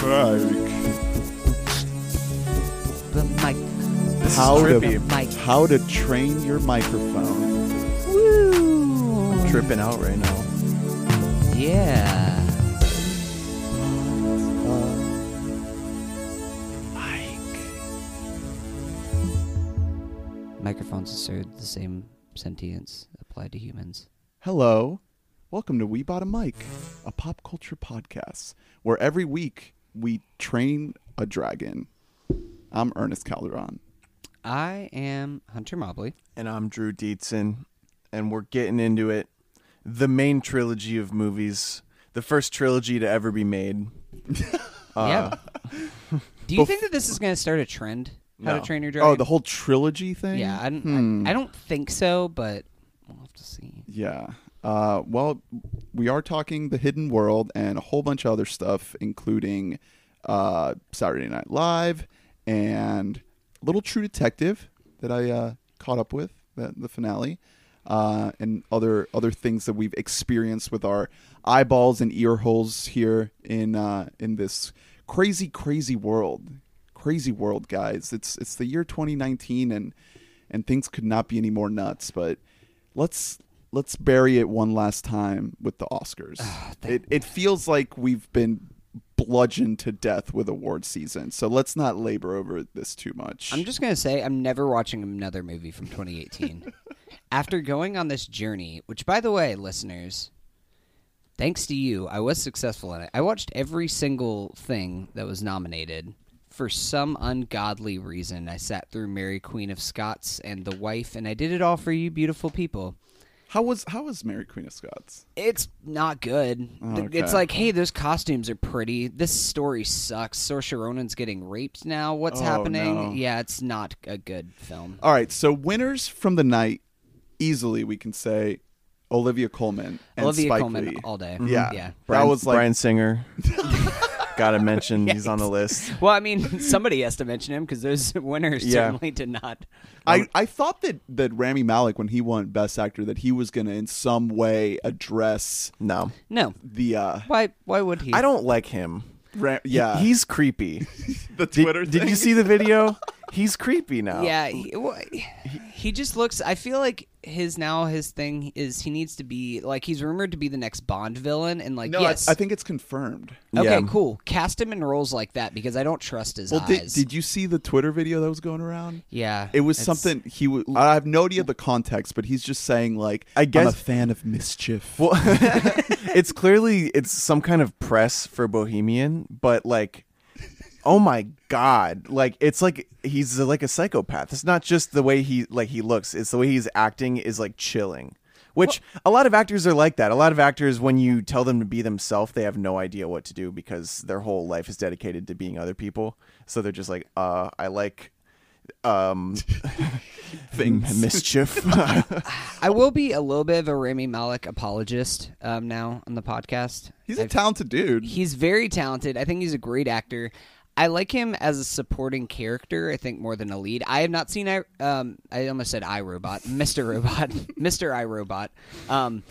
bought a mic. The mic. This How is to trippy. Mic. how to train your microphone. Woo. I'm tripping out right now. Yeah. Uh, Microphones assert the same sentience applied to humans. Hello, welcome to We Bought a Mic, a pop culture podcast where every week we train a dragon. I'm Ernest Calderon. I am Hunter Mobley. And I'm Drew Dietzen, and we're getting into it. The main trilogy of movies, the first trilogy to ever be made. Uh, yeah. Do you bef- think that this is going to start a trend? How No. to Train Your Dragon? Oh, the whole trilogy thing? yeah. I don't, Hmm. I, I don't think so, but we'll have to see. Yeah. Uh, well, we are talking The Hidden World and a whole bunch of other stuff, including uh, Saturday Night Live and Little True Detective that I uh, caught up with, the, the finale, uh, and other other things that we've experienced with our eyeballs and ear holes here in uh, in this crazy, crazy world. Crazy world, guys. It's it's the year 2019, and and things could not be any more nuts. But let's let's bury it one last time with the Oscars. Ah, it it feels like we've been bludgeoned to death with award season. So let's not labor over this too much. I'm just gonna say I'm never watching another movie from 2018. After going on this journey, which by the way, listeners, thanks to you, I was successful in it. I watched every single thing that was nominated. For some ungodly reason, I sat through Mary Queen of Scots and The Wife, and I did it all for you, beautiful people. How was how was Mary Queen of Scots? It's not good. Oh, Th- It's like, hey, those costumes are pretty. This story sucks. Saoirse Ronan's getting raped now. What's Oh, happening? no. Yeah, it's not a good film. All right, so winners from the night easily we can say Olivia Colman and Olivia Spike Colman Lee. all day. Mm-hmm. Yeah. yeah. Brian, that was like Bryan Singer. Gotta mention he's on the list. Well, I mean, somebody has to mention him because those winners Yeah. certainly did not. I, I thought that, that Rami Malek, when he won Best Actor, that he was going to in some way address No, No. the uh, Why? Why would he? I don't like him. Ra- He- yeah he's creepy. the Did, Twitter. did thing. you see the video? He's creepy now. Yeah, he, wha- he just looks. I feel like his now his thing is he needs to be like he's rumored to be the next Bond villain, and like No, yes, I, I think it's confirmed. okay, Yeah. cool. Cast him in roles like that because I don't trust his Well, did, eyes. did you see the Twitter video that was going around? yeah, It was something he. W- I have no idea the context, but he's just saying like, I guess I'm a fan of mischief. Well, it's clearly it's some kind of press for Bohemian, but like, oh my god, like it's like he's like a psychopath. It's not just the way he like he looks; it's the way he's acting is like chilling. Which a lot of actors are like that. A lot of actors, when you tell them to be themselves, they have no idea what to do because their whole life is dedicated to being other people. So they're just like, uh, I like um Things. mischief. I will be a little bit of a Rami Malek apologist um, now on the podcast. he's a I've- talented dude. He's very talented. I think he's a great actor. I like him as a supporting character. I think more than a lead. I have not seen. I um I almost said iRobot, Mister Robot, Mister iRobot. Um,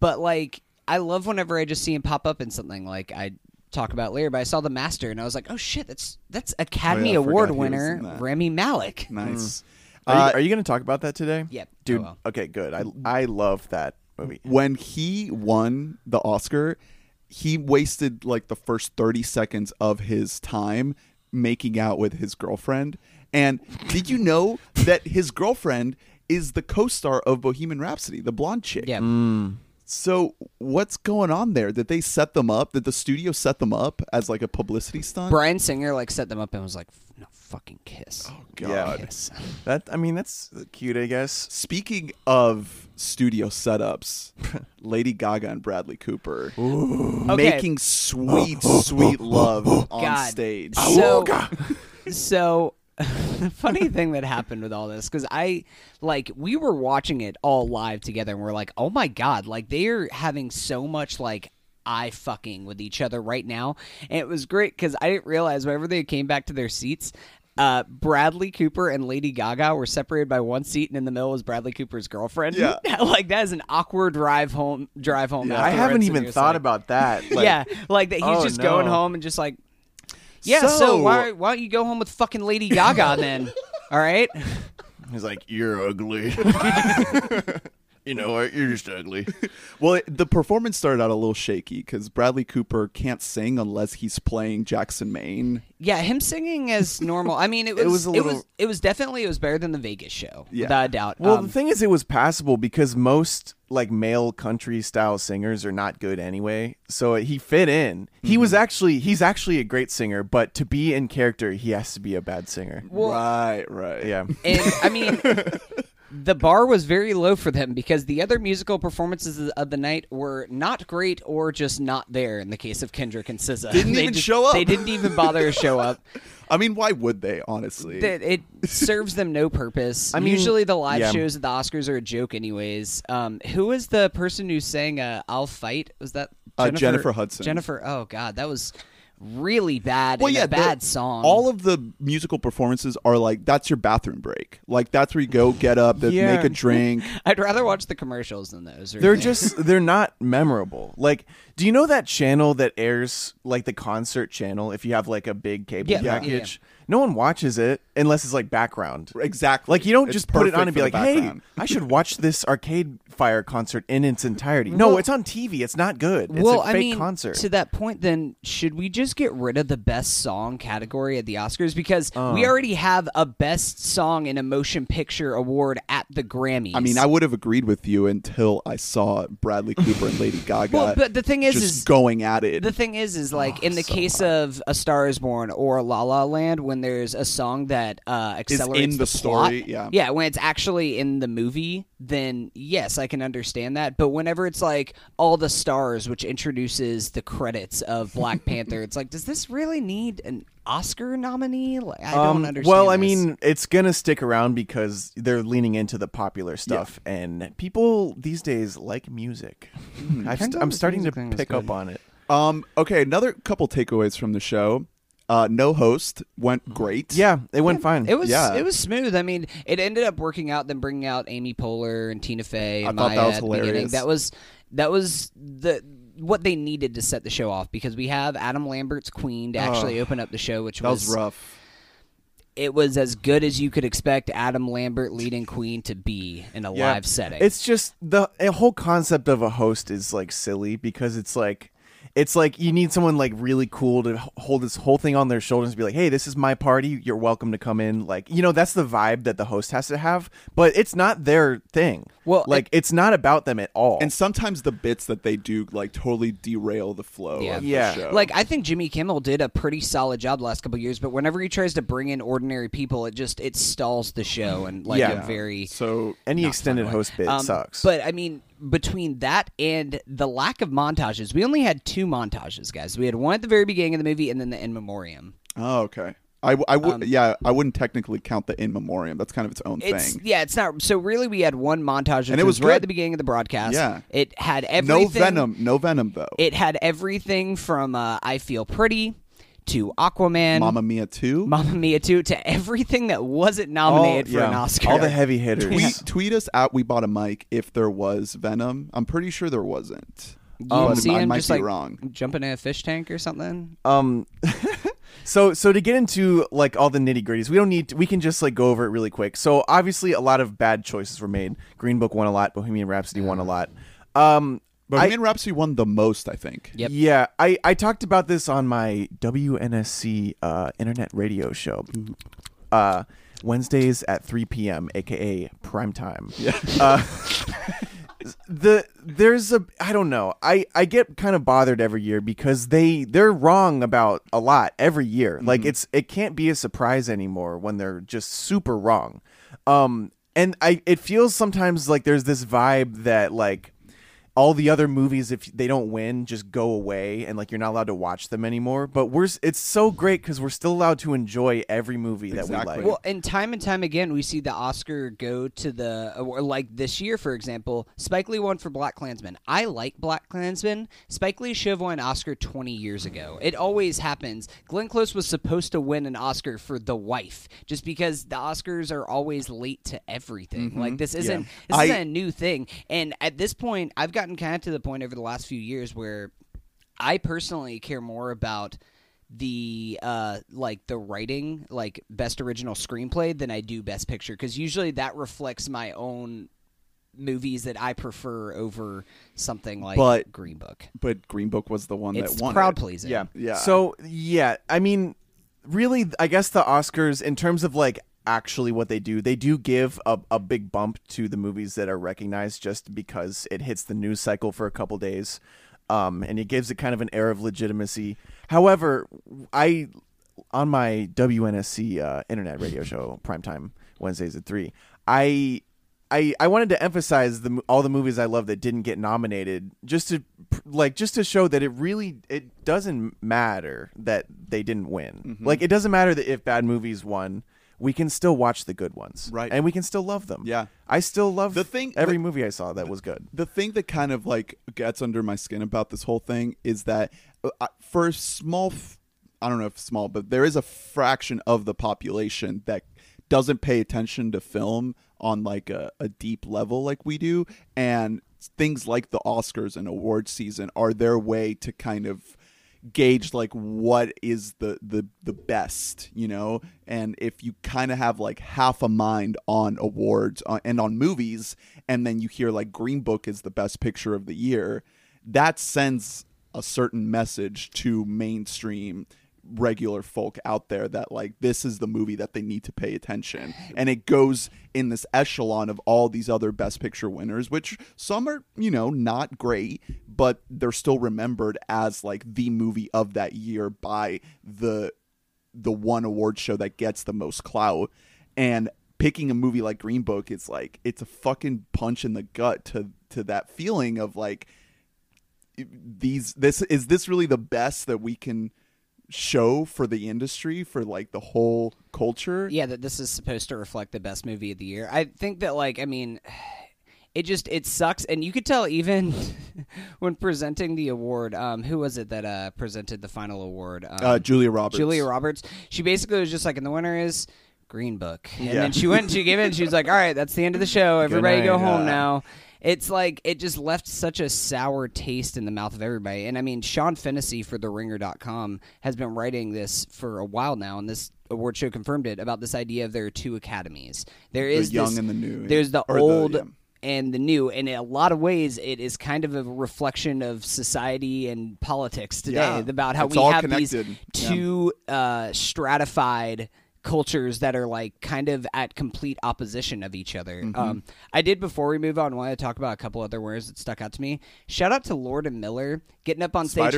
but like I love whenever I just see him pop up in something like I talk about later. But I saw The Master and I was like, oh shit, that's that's Academy Oh, I forgot Award winner in that. Rami Malek. nice. are, Uh, you, are you going to talk about that today? Yep. dude. I will. Okay, good. I I love that movie. when he won the Oscar, he wasted like the first 30 seconds of his time making out with his girlfriend. And did you know that his girlfriend is the co-star of Bohemian Rhapsody, the blonde chick? Yeah. Mm. So what's going on there? Did they set them up? Did the studio set them up as like a publicity stunt? Bryan Singer like set them up and was like, no fucking kiss. Oh Yeah. God. Kiss. That I mean, that's cute, I guess. Speaking of studio setups, Lady Gaga and Bradley Cooper Okay. making sweet, sweet love on God. stage. So, so the funny thing that happened with all this because I like we were watching it all live together and we're like, oh my god, like they are having so much like eye fucking with each other right now, and it was great because I didn't realize whenever they came back to their seats. Uh, Bradley Cooper and Lady Gaga were separated by one seat, and in the middle was Bradley Cooper's girlfriend. Yeah. like that is an awkward drive home. Drive home. Yeah. I haven't even thought like- about that. Like, yeah, like that. He's oh, just going home and just like, Yeah, so, So- why why don't you go home with fucking Lady Gaga then? All right. He's like, "You're ugly." You know? You're just ugly. Well, it- the performance started out a little shaky because Bradley Cooper can't sing unless he's playing Jackson Maine. Yeah, him singing as normal. I mean, it was it was was, a it was it was definitely it was better than the Vegas show, Yeah. without a doubt. Well, Um, the thing is, it was passable because most like male country style singers are not good anyway. So he fit in. He was actually he's actually a great singer, but to be in character, he has to be a bad singer. well, right, right. Yeah. and I mean, the bar was very low for them because the other musical performances of the night were not great or just not there. In the case of Kendrick and SZA, Didn't They even just- show up. They didn't even bother to show up. I mean, why would they? Honestly, That it serves them no purpose. I mean, usually the live yeah. shows at the Oscars are a joke, anyways. Um, who was the person who sang uh, "I'll Fight"? Was that Uh, Jennifer Hudson. Jennifer. Oh God, that was really bad. well, and yeah, bad song. All of the musical performances are like that's your bathroom break. Like that's where you go, get up, Yeah. make a drink. I'd rather watch the commercials than those. They're just they're not memorable. Like, do you know that channel that airs like the concert channel if you have like a big cable Yeah, yeah, package? No one watches it unless it's like background. Exactly. Like you don't It's just put it on perfect and be like, the "Hey. I should watch this Arcade Fire concert in its entirety." No, Well- it's on TV. It's not good. It's well, a fake I mean, concert. to that point, then should we just get rid of the best song category at the Oscars because Uh. we already have a best song in a motion picture award at the Grammys? I mean, I would have agreed with you until I saw Bradley Cooper and Lady Gaga. Well, but the thing is, just is going at it. The thing is, is like in the so case of A Star Is Born or La La Land, when there's a song that uh, accelerates in the plot, story, yeah. yeah, when it's actually in the movie, then yes, I can understand that. But whenever it's like all the stars, which introduces the credits of Black Panther, it's like, does this really need an Oscar nominee? Like, I don't Um, understand. Well, I this. mean, it's gonna stick around because they're leaning into the popular stuff, and people these days like music. I've st- I'm starting to music thing was pick up on it. um, okay, another couple takeaways from the show. Uh, no host went great. Yeah, it went fine. It was Yeah. it was smooth. I mean, it ended up working out, then bringing out Amy Poehler and Tina Fey and I thought Maya that was at the beginning. hilarious. That was that was the what they needed to set the show off because we have Adam Lambert's Queen to actually open up the show, which that was rough. It was as good as you could expect Adam Lambert leading Queen to be in a Yeah. live setting. It's just the a whole concept of a host is like silly because it's like it's like you need someone like really cool to hold this whole thing on their shoulders and be like, "Hey, this is my party. You're welcome to come in." Like, you know, that's the vibe that the host has to have, but it's not their thing. Well, like it's not about them at all. And sometimes the bits that they do like totally derail the flow Yeah. of Yeah. the show. Like I think Jimmy Kimmel did a pretty solid job the last couple of years, but whenever he tries to bring in ordinary people, it just it stalls the show and like Yeah. a very so any extended host bit Um, sucks. But I mean, between that and the lack of montages, we only had two montages, guys. We had one at the very beginning of the movie, and then the in memoriam. oh, okay. I, w- I would Um, yeah I wouldn't technically count the in memoriam. That's kind of its own It's thing. yeah, it's not. So really, we had one montage, which And it was right good. at the beginning of the broadcast. Yeah. it had everything. No venom. No venom though. It had everything from uh, "I Feel Pretty" to Aquaman, Mamma Mia two. Mamma Mia 2 to everything that wasn't nominated All- for an yeah, Oscar. all the heavy hitters. tweet tweet us at we bought a mic if there was venom. I'm pretty sure there wasn't. you But see I him might just be like wrong. jumping in a fish tank or something. Um, so so to get into like all the nitty gritties, we don't need. To, we can just like go over it really quick. So obviously, a lot of bad choices were made. Green Book won a lot. Bohemian Rhapsody won a lot. Um, Bohemian Rhapsody won the most, I think. Yep. yeah, I I talked about this on my WNSC uh, internet radio show. Uh, Wednesdays at 3 p.m., aka prime time. Yeah. Uh, the there's a I don't know. I I get kind of bothered every year because they they're wrong about a lot every year. Like it's it can't be a surprise anymore when they're just super wrong. Um and I it feels sometimes like there's this vibe that like all the other movies if they don't win just go away and like you're not allowed to watch them anymore but we're it's so great because we're still allowed to enjoy every movie that Exactly. we like Well, and time and time again, we see the Oscar go to the or like this year, for example, Spike Lee won for Black Klansman. I like Black Klansman. Spike Lee should have won Oscar twenty years ago. It always happens. Glenn Close was supposed to win an Oscar for The Wife, just because the Oscars are always late to everything. Like this isn't this Mm-hmm. Isn't a new thing. And at this point, I've gotten kind of to the point over the last few years where I personally care more about the uh like the writing like best original screenplay than I do best picture because usually that reflects my own movies that I prefer over something like But- Green Book. But Green Book was the one It's that won. crowd it. pleasing. Yeah. Yeah. So yeah, I mean, really, I guess the Oscars, in terms of like actually what they do, they do give a, a big bump to the movies that are recognized just because it hits the news cycle for a couple days, um, and it gives it kind of an air of legitimacy. However, I on my WNSC uh, internet radio show primetime Wednesdays at three, I. I, I wanted to emphasize the all the movies I love that didn't get nominated just to like just to show that it really it doesn't matter that they didn't win. Mm-hmm. Like it doesn't matter that if bad movies won, we can still watch the good ones. Right. And we can still love them. Yeah. I still love The thing- every the- movie I saw that was good. the thing that kind of like gets under my skin about this whole thing is that uh, for a small f- i don't know if small but there is a fraction of the population that doesn't pay attention to film on like a, a deep level like we do and things like the oscars and award season are their way to kind of gauge like what is the the the best you know? And if you kind of have like half a mind on awards uh, and on movies and then you hear like green book is the best picture of the year that sends a certain message to mainstream regular folk out there that like this is the movie that they need to pay attention. And it goes in this echelon of all these other best picture winners which some are you know not great but they're still remembered as like the movie of that year by the the one award show that gets the most clout. And picking a movie like green book is like it's a fucking punch in the gut to to that feeling of like these this is this really the best that we can show for the industry for like the whole culture Yeah, that this is supposed to reflect the best movie of the year. I think that like I mean it just it sucks and you could tell even when presenting the award um who was it that uh presented the final award um, uh, julia roberts Julia Roberts. She basically was just like, and the winner is Green Book. And Yeah. then she went and she gave it and she was like, all right, that's the end of the show. Everybody night. go home Yeah. now. It's like, it just left such a sour taste in the mouth of everybody. And I mean, Sean Fennessy for TheRinger.com has been writing this for a while now, and this award show confirmed it about this idea of there are two academies. There is the young this- and the new there's the old yeah. and the new and in a lot of ways it is kind of a reflection of society and politics today Yeah. about how It's we have connected. these Yeah. two uh, stratified cultures that are like kind of at complete opposition of each other. Mm-hmm. Um, I did before we move on want to talk about a couple other words that stuck out to me. Shout out to Lord and Miller getting up on stage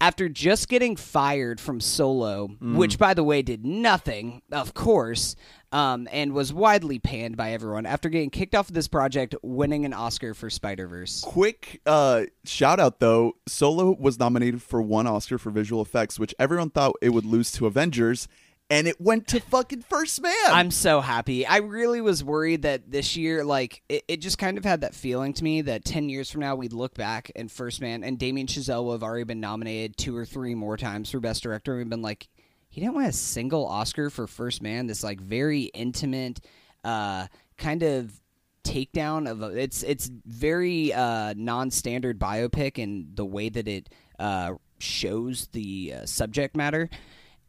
after just getting fired from Solo, Mm. which by the way did nothing, of course, um, and was widely panned by everyone after getting kicked off of this project, winning an Oscar for Spider Verse. quick uh shout out though solo was nominated for one oscar for visual effects which everyone thought it would lose to avengers and it went to fucking first man I'm so happy. I really was worried that this year, like, it, it just kind of had that feeling to me that 10 years from now, we'd look back and First Man and Damien Chazelle will have already been nominated two or three more times for Best Director. And we've been like, he didn't win a single Oscar for First Man, this, like, very intimate, uh, kind of takedown of a, it's it's very uh non-standard biopic in the way that it uh shows the uh, subject matter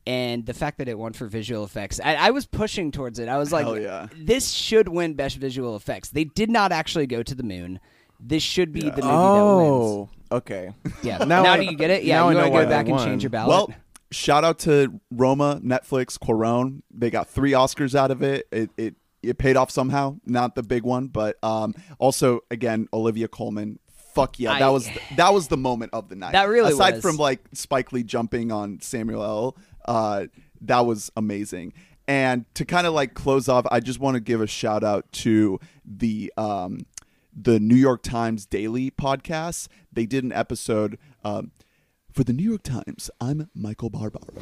and the fact that it won for visual effects I, I was pushing towards it. I was like yeah. this should win best visual effects. They did not actually go to the moon. This should be the movie that wins. Oh, okay. yeah. Now now, I- do you get it? Yeah now you I want know to why go back and change your ballot? Well shout out to roma netflix Cuarón. they got three oscars out of it. It it it paid off somehow. Not the big one but um also again olivia colman. Fuck yeah. I- that was that was the moment of the night. That really aside was. from like spike lee jumping on samuel l uh that was amazing and to kind of like close off i just want to give a shout out to the um the new york times daily podcast they did an episode um for the New York Times, I'm Michael Barbaro.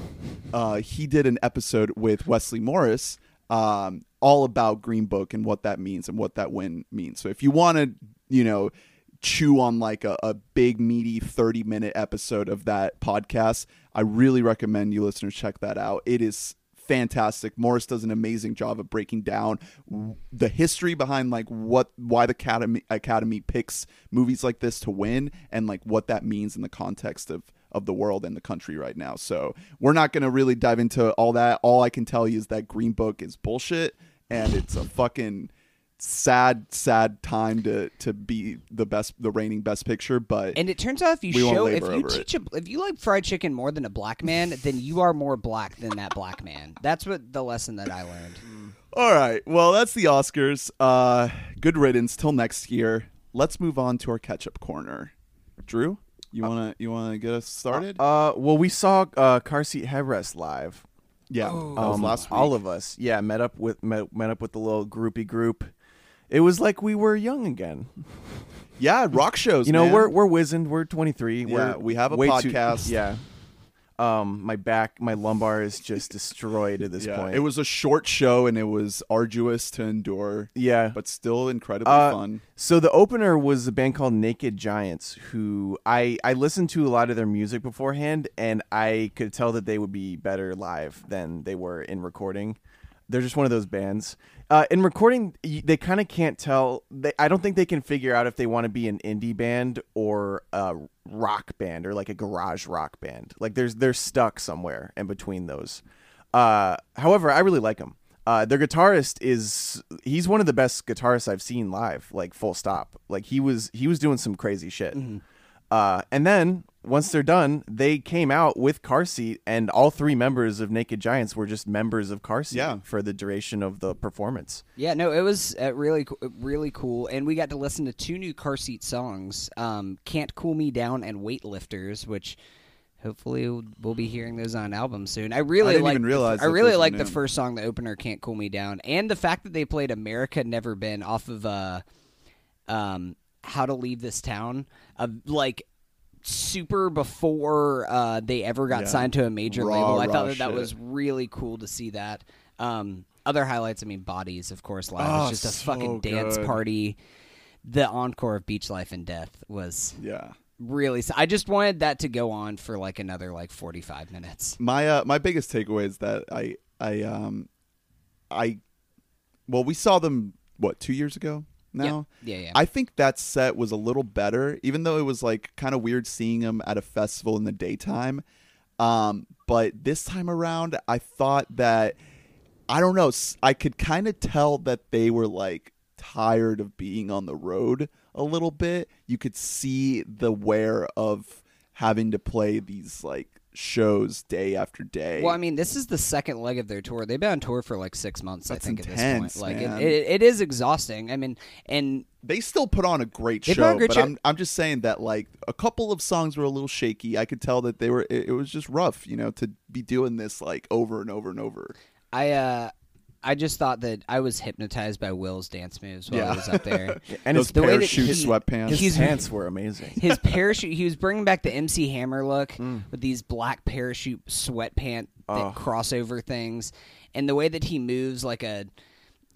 Uh, he did an episode with Wesley Morris um, all about Green Book and what that means and what that win means. So if you want to, you know, chew on like a, a big, meaty 30 minute episode of that podcast, I really recommend you listeners check that out. It is fantastic. Morris does an amazing job of breaking down the history behind like what why the academy academy picks movies like this to win and like what that means in the context of of the world and the country right now. So we're not going to really dive into all that. All I can tell you is that Green Book is bullshit and it's a fucking sad sad time to to be the best the reigning best picture but And it turns out if you show if you over teach a, if you like fried chicken more than a black man, then you are more black than that black man. That's what the lesson that I learned. All right. Well, that's the Oscars. Uh, good riddance till next year. Let's move on to our catch-up corner. Drew, you wanna you wanna get us started? Uh, well, we saw uh, car seat headrest live. yeah, that was Um, last week. all of us, yeah, met up with met, met up with the little groupie group. It was like we were young again. yeah, rock shows. You know, man. we're we're wizened. We're 23. Yeah, we're we have a way too- podcast. yeah. Um, my back, my lumbar is just destroyed at this yeah, point. it was a short show and it was arduous to endure, yeah. but still incredibly Uh, fun. So the opener was a band called Naked Giants, who I I listened to a lot of their music beforehand, and I could tell that they would be better live than they were in recording. They're just one of those bands. Uh, in recording, they kind of can't tell. They, I don't think they can figure out if they want to be an indie band or a rock band or like a garage rock band. Like there's they're stuck somewhere in between those. Uh, however, I really like them. Uh, their guitarist is he's one of the best guitarists I've seen live. Like full stop. Like he was he was doing some crazy shit. Uh, and then once they're done, they came out with Car Seat, and all three members of Naked Giants were just members of Car Seat Yeah. for the duration of the performance. Yeah, no, it was uh, really, really cool, and we got to listen to two new car seat songs, um, "Can't Cool Me Down" and "Weightlifters," which hopefully we'll, we'll be hearing those on album soon. I really like. realize I really like the first song, the opener, "Can't Cool Me Down," and the fact that they played "America Never Been" off of uh, um, "How to Leave This Town," uh, like super before uh, they ever got Yeah. signed to a major Raw, label. I thought that that was really cool to see that. Um, other highlights, I mean, Bodies, of course, live. Oh, it's just a so fucking dance party. The encore of Beach Life and Death was Yeah. really. I just wanted that to go on for like another like forty five minutes. My uh, my biggest takeaway is that I I um I well we saw them what two years ago now. Yeah, yeah. I think that set was a little better, even though it was like kind of weird seeing them at a festival in the daytime. Um, but this time around, I thought that I don't know. I could kind of tell that they were like tired of being on the road a little bit. You could see the wear of having to play these like shows day after day. Well, I mean, this is the second leg of their tour. They've been on tour for like six months, That's I think, intense, at this point. Like, it, it, it is exhausting. I mean, and they still put on a great on a show, great but show. I'm I'm just saying that like a couple of songs were a little shaky. I could tell that they were it, it was just rough, you know, to be doing this like over and over and over. I, uh, I just thought that I was hypnotized by Will's dance moves while Yeah. I was up there. And Those his, the way that parachute he- sweatpants. his he's- pants were amazing. his parachute he was bringing back the MC Hammer look Mm. with these black parachute sweatpant Oh. crossover things and the way that he moves like a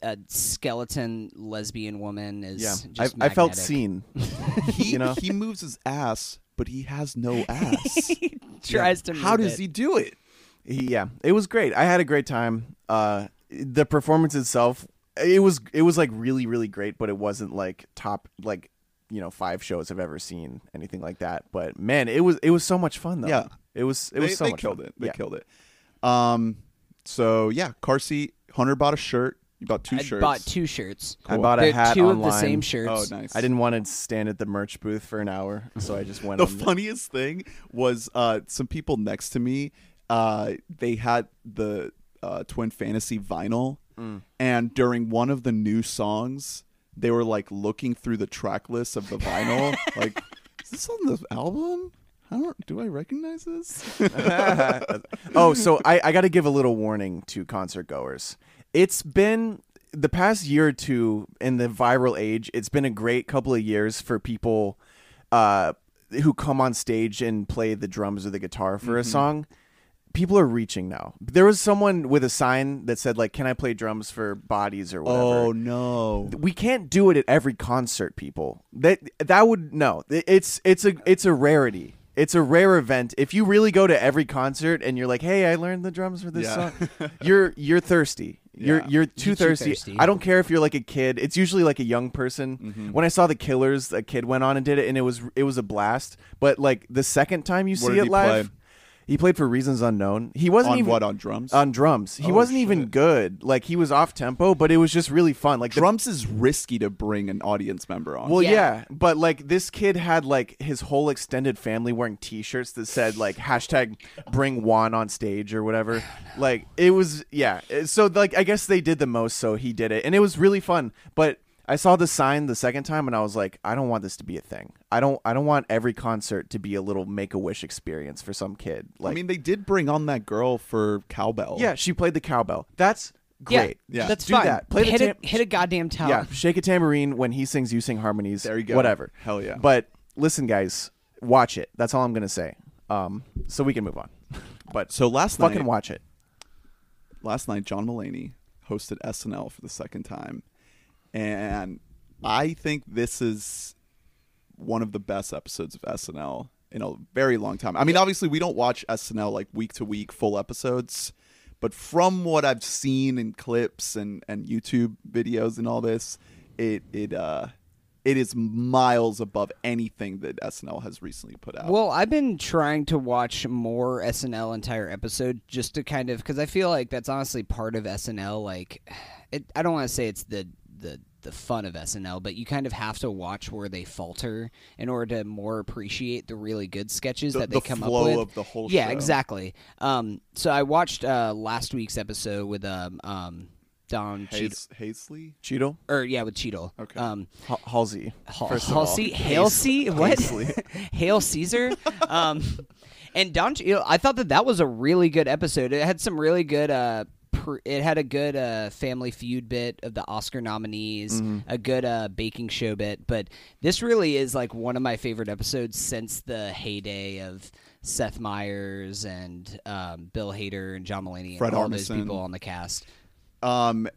a skeleton lesbian woman is Yeah, just I, I felt seen. he You know? he moves his ass, but he has no ass. he tries to How move does it. he do it? He- yeah, it was great. I had a great time. Uh, the performance itself, it was it was like really really great, but it wasn't like top like you know five shows I've ever seen anything like that. But man, it was it was so much fun though. Yeah. it was it they, was so they much killed fun. it. They yeah. killed it. Um so yeah, car seat, Hunter bought a shirt. You bought two I shirts. bought two shirts I bought a They're hat two online. of the same shirts. Oh, nice. I didn't want to stand at the merch booth for an hour, so I just went. the on the- funniest thing was uh, some people next to me uh, they had the uh, twin fantasy vinyl Mm. and during one of the new songs they were like looking through the track list of the vinyl like is this on the album I don't, do I recognize this? oh, so I, I got to give a little warning to concert goers. It's been the past year or two in the viral age. It's been a great couple of years for people uh, who come on stage and play the drums or the guitar for a song. People are reaching now. There was someone with a sign that said like, "Can I play drums for bodies or whatever?" oh no! we can't do it at every concert people that that would no it's it's a it's a rarity It's a rare event. If you really go to every concert and you're like, "Hey, I learned the drums for this Yeah. song," you're you're thirsty. You're Yeah. you're too You're too thirsty. thirsty. I don't care if you're like a kid. It's usually like a young person. Mm-hmm. When I saw the Killers, a kid went on and did it, and it was it was a blast. But like the second time you Where see it live, play? He played for Reasons Unknown. He wasn't on even what on drums? on drums. He Oh, wasn't even good. Like he was off tempo, but it was just really fun. Like the drums is risky to bring an audience member on. Well, Yeah. yeah. but like this kid had like his whole extended family wearing T-shirts that said like hashtag Bring Juan on stage or whatever. Like it was, yeah. So like I guess they did the most, so he did it, and it was really fun. But I saw the sign the second time, and I was like, I don't want this to be a thing. I don't. I don't want every concert to be a little Make a Wish experience for some kid. Like, I mean, they did bring on that girl for cowbell. yeah, she played the cowbell. That's great. Yeah. that's Do fine. that. Play the hit, tam- a, hit a goddamn tower. Yeah, shake a tambourine when he sings, you sing harmonies. There you go. Whatever. Hell yeah. But listen, guys, watch it. That's all I'm gonna say. Um, so we can move on. but So last fucking night, watch it. last night, John Mulaney hosted SNL for the second time, and I think this is one of the best episodes of SNL in a very long time. I mean, obviously, we don't watch SNL like week to week full episodes, but from what I've seen in clips and and YouTube videos and all this, it it uh it is miles above anything that SNL has recently put out. Well, I've been trying to watch more SNL entire episode just to kind of because I feel like that's honestly part of SNL. Like, it, I don't want to say it's the the the fun of SNL, but you kind of have to watch where they falter in order to more appreciate the really good sketches The- that they the come flow up with. of the whole yeah, show. exactly. Um, so I watched uh, last week's episode with um um Don Cheadle, Hays- Hazley. Cheeto, or yeah with Cheadle. Okay. Um, H- Halsey. Hal- first of all. Halsey, Halsey, what? Halsey. Hail Caesar. Um, and Don, you know, I thought that that was a really good episode. It had some really good. Uh, pr- it had a good uh, Family Feud bit of the Oscar nominees, a good uh, baking show bit. But this really is like one of my favorite episodes since the heyday of Seth Meyers and um, Bill Hader and John Mulaney and Fred all those people on the cast. Um,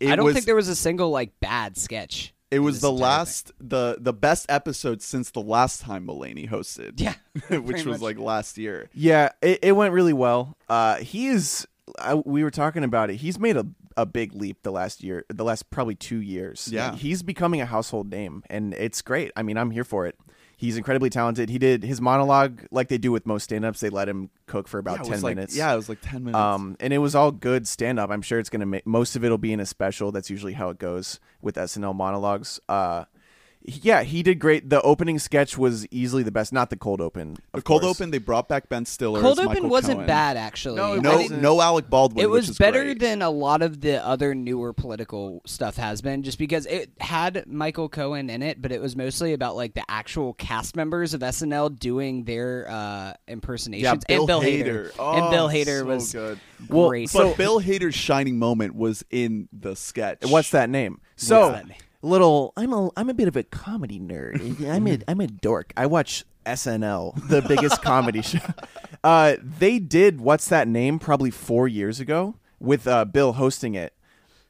it I don't was, think there was a single like bad sketch. It was the entire last, the the best episode since the last time Mulaney hosted. Yeah, which was much. like last year. Yeah, it, it went really well. Uh, he is. I, we were talking about it. He's made a a big leap the last year, the last probably two years. Yeah. he's becoming a household name, and it's great. I mean, I'm here for it. He's incredibly talented. He did his monologue like they do with most stand-ups. They let him cook for about yeah, ten like, minutes. Yeah, it was like ten minutes. Um, and it was all good stand up. I'm sure it's gonna make most of it'll be in a special. That's usually how it goes with SNL monologues. Uh, yeah, he did great. The opening sketch was easily the best. Not the cold open. the cold course. open, they brought back Ben Stiller. Cold as Open Michael wasn't Cohen. bad actually. No, it No, wasn't. no Alec Baldwin. it which was is better great. than a lot of the other newer political stuff has been just because it had Michael Cohen in it but it was mostly about like the actual cast members of SNL doing their uh impersonations Yeah, Bill and Bill Hader. Hader Oh, and Bill Hader so was good. Well, great But So- Bill Hader's shining moment was in the sketch. What's that name? So that name? Little. I'm a I'm a bit of a comedy nerd. I'm a I'm a dork. I watch SNL, the biggest comedy show. Uh, they did what's that name probably four years ago with uh, Bill hosting it.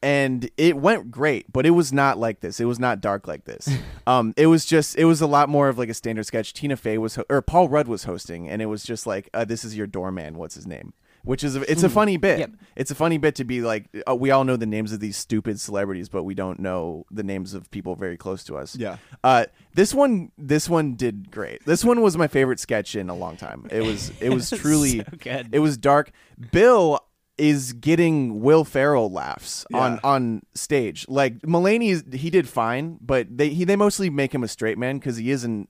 And it went great, but it was not like this. It was not dark like this. Um, it was just, it was a lot more of like a standard sketch. Tina Fey was, ho- or Paul Rudd was hosting, and it was just like, uh, "This is your doorman. What's his name?" Which is, a, it's a funny bit. Yep. It's a funny bit to be like, uh, we all know the names of these stupid celebrities, but we don't know the names of people very close to us. Yeah. Uh, this one, this one did great. This one was my favorite sketch in a long time. It was, it was truly so good. It was dark. Bill is getting Will Ferrell laughs on Yeah. on stage. Like Mulaney, he did fine, but they he they mostly make him a straight man because he isn't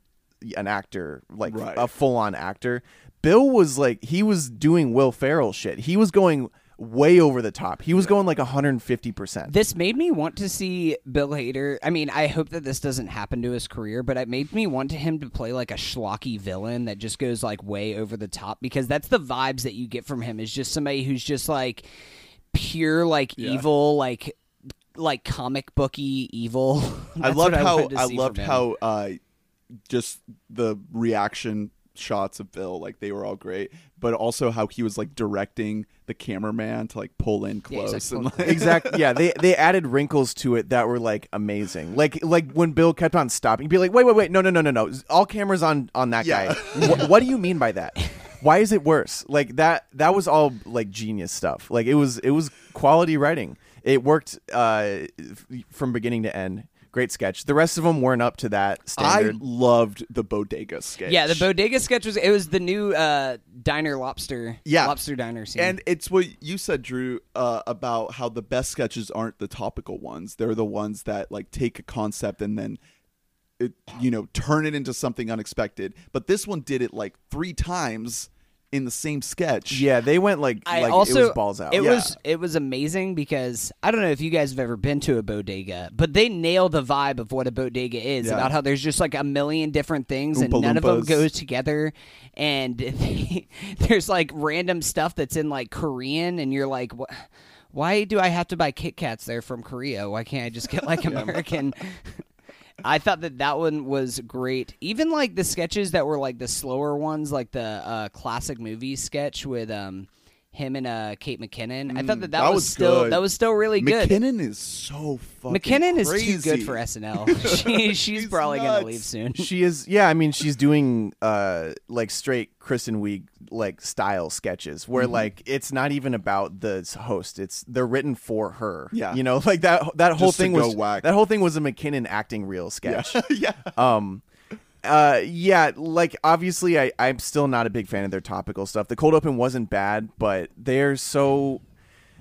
an actor, like Right. a full on actor. Bill was like he was doing Will Ferrell shit. He was going way over the top. He was going like 150%. This made me want to see Bill Hader. I mean, I hope that this doesn't happen to his career, but it made me want to him to play like a schlocky villain that just goes like way over the top because that's the vibes that you get from him is just somebody who's just like pure like Yeah. evil like like comic booky evil. I loved how I loved how uh, just the reaction shots of Bill, like they were all great. But also how he was like directing the cameraman to like pull in Yeah, he's close like, and like exactly. Yeah, they they added wrinkles to it that were like amazing. Like like when Bill kept on stopping, he'd be like, "Wait, wait, wait, no, no, no, no, no! All cameras on on that Yeah. guy. Wh- what do you mean by that? Why is it worse? Like that that was all like genius stuff. Like it was it was quality writing. It worked uh, f- from beginning to end. Great sketch. The rest of them weren't up to that standard. I loved the bodega sketch. Yeah, the bodega sketch was it was the new uh, diner lobster. Yeah. lobster diner scene. And it's what you said, Drew, uh, about how the best sketches aren't the topical ones. They're the ones that like take a concept and then, it, you know, turn it into something unexpected. But this one did it like three times in the same sketch. yeah, they went like I like also it was balls out. It Yeah. was it was amazing because I don't know if you guys have ever been to a bodega, but they nail the vibe of what a bodega is Yeah. about how there's just like a million different things and Oompa none of them goes together, and there's like random stuff that's in like Korean, and you're like, what? Why do I have to buy Kit Kats there from Korea? Why can't I just get like American? I thought that that one was great. Even like the sketches that were like the slower ones, like the uh, classic movie sketch with um him and uh Kate McKinnon. I thought that that, that was, was still good. that was still really good. McKinnon is so fucking McKinnon is too good for SNL. she, she's He's probably gonna leave soon. she is yeah i mean she's doing uh like straight kristen wiig like style sketches where like it's not even about the host it's they're written for her Yeah. you know like that that whole Just thing go was whack. that whole thing was a mckinnon acting real sketch yeah. um uh yeah like obviously i i'm still not a big fan of their topical stuff. The cold open wasn't bad but they're so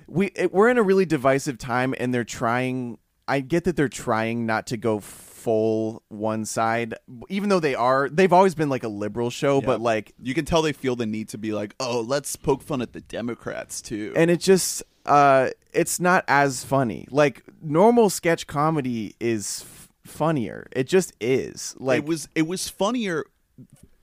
we it, we're in a really divisive time and they're trying i get that they're trying not to go full one side. Even though they are they've always been like a liberal show but like You can tell they feel the need to be like, oh, let's poke fun at the Democrats too. and it just uh it's not as funny. Like normal sketch comedy is funnier. It just is. Like it was it was funnier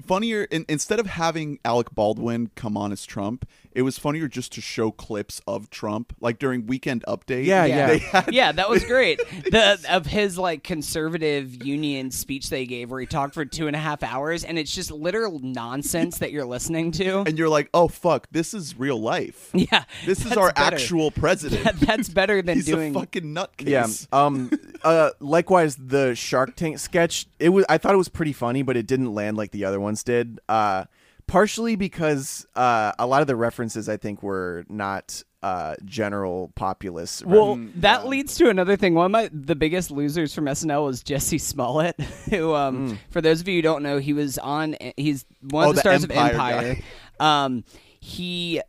funnier in, instead of having Alec Baldwin come on as Trump, it was funnier just to show clips of Trump like during Weekend Update. Yeah, yeah, They had yeah, that was great. The of his like conservative union speech they gave, where he talked for two and a half hours, and it's just literal nonsense that you're listening to. and you're like, "Oh fuck, this is real life. Yeah, This is our better. actual president. That- that's better than He's doing. a fucking nutcase." Yeah. Um. Uh. Likewise, the Shark Tank sketch. It was. I thought it was pretty funny, but it didn't land like the other ones did. Uh. Partially because uh, a lot of the references I think were not uh, general populace. Well, Mm, that leads to another thing. One of my the biggest losers from SNL was Jussie Smollett, who, um, for those of you who don't know, he was on. He's one Mm. Oh, of the the stars Empire of Empire. Um, he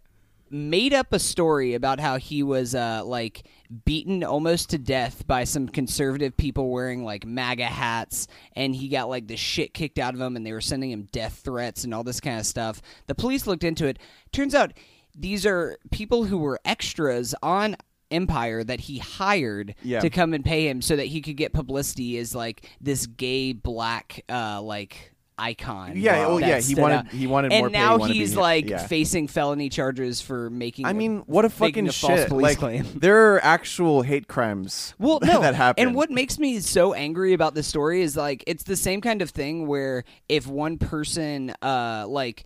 made up a story about how he was uh, like beaten almost to death by some conservative people wearing like MAGA hats, and he got like the shit kicked out of him, and they were sending him death threats and all this kind of stuff. The police looked into it. Turns out these are people who were extras on Empire that he hired Yeah. to come and pay him so that he could get publicity as like this gay black uh like icon. Yeah, oh, yeah, he wanted- out. he wanted and more pay, he now to he's like yeah. facing felony charges for making. I mean, what a fucking a false shit! police Like claim. there are actual hate crimes. Well, no, that happen. And what makes me so angry about this story is like it's the same kind of thing where if one person, uh, like,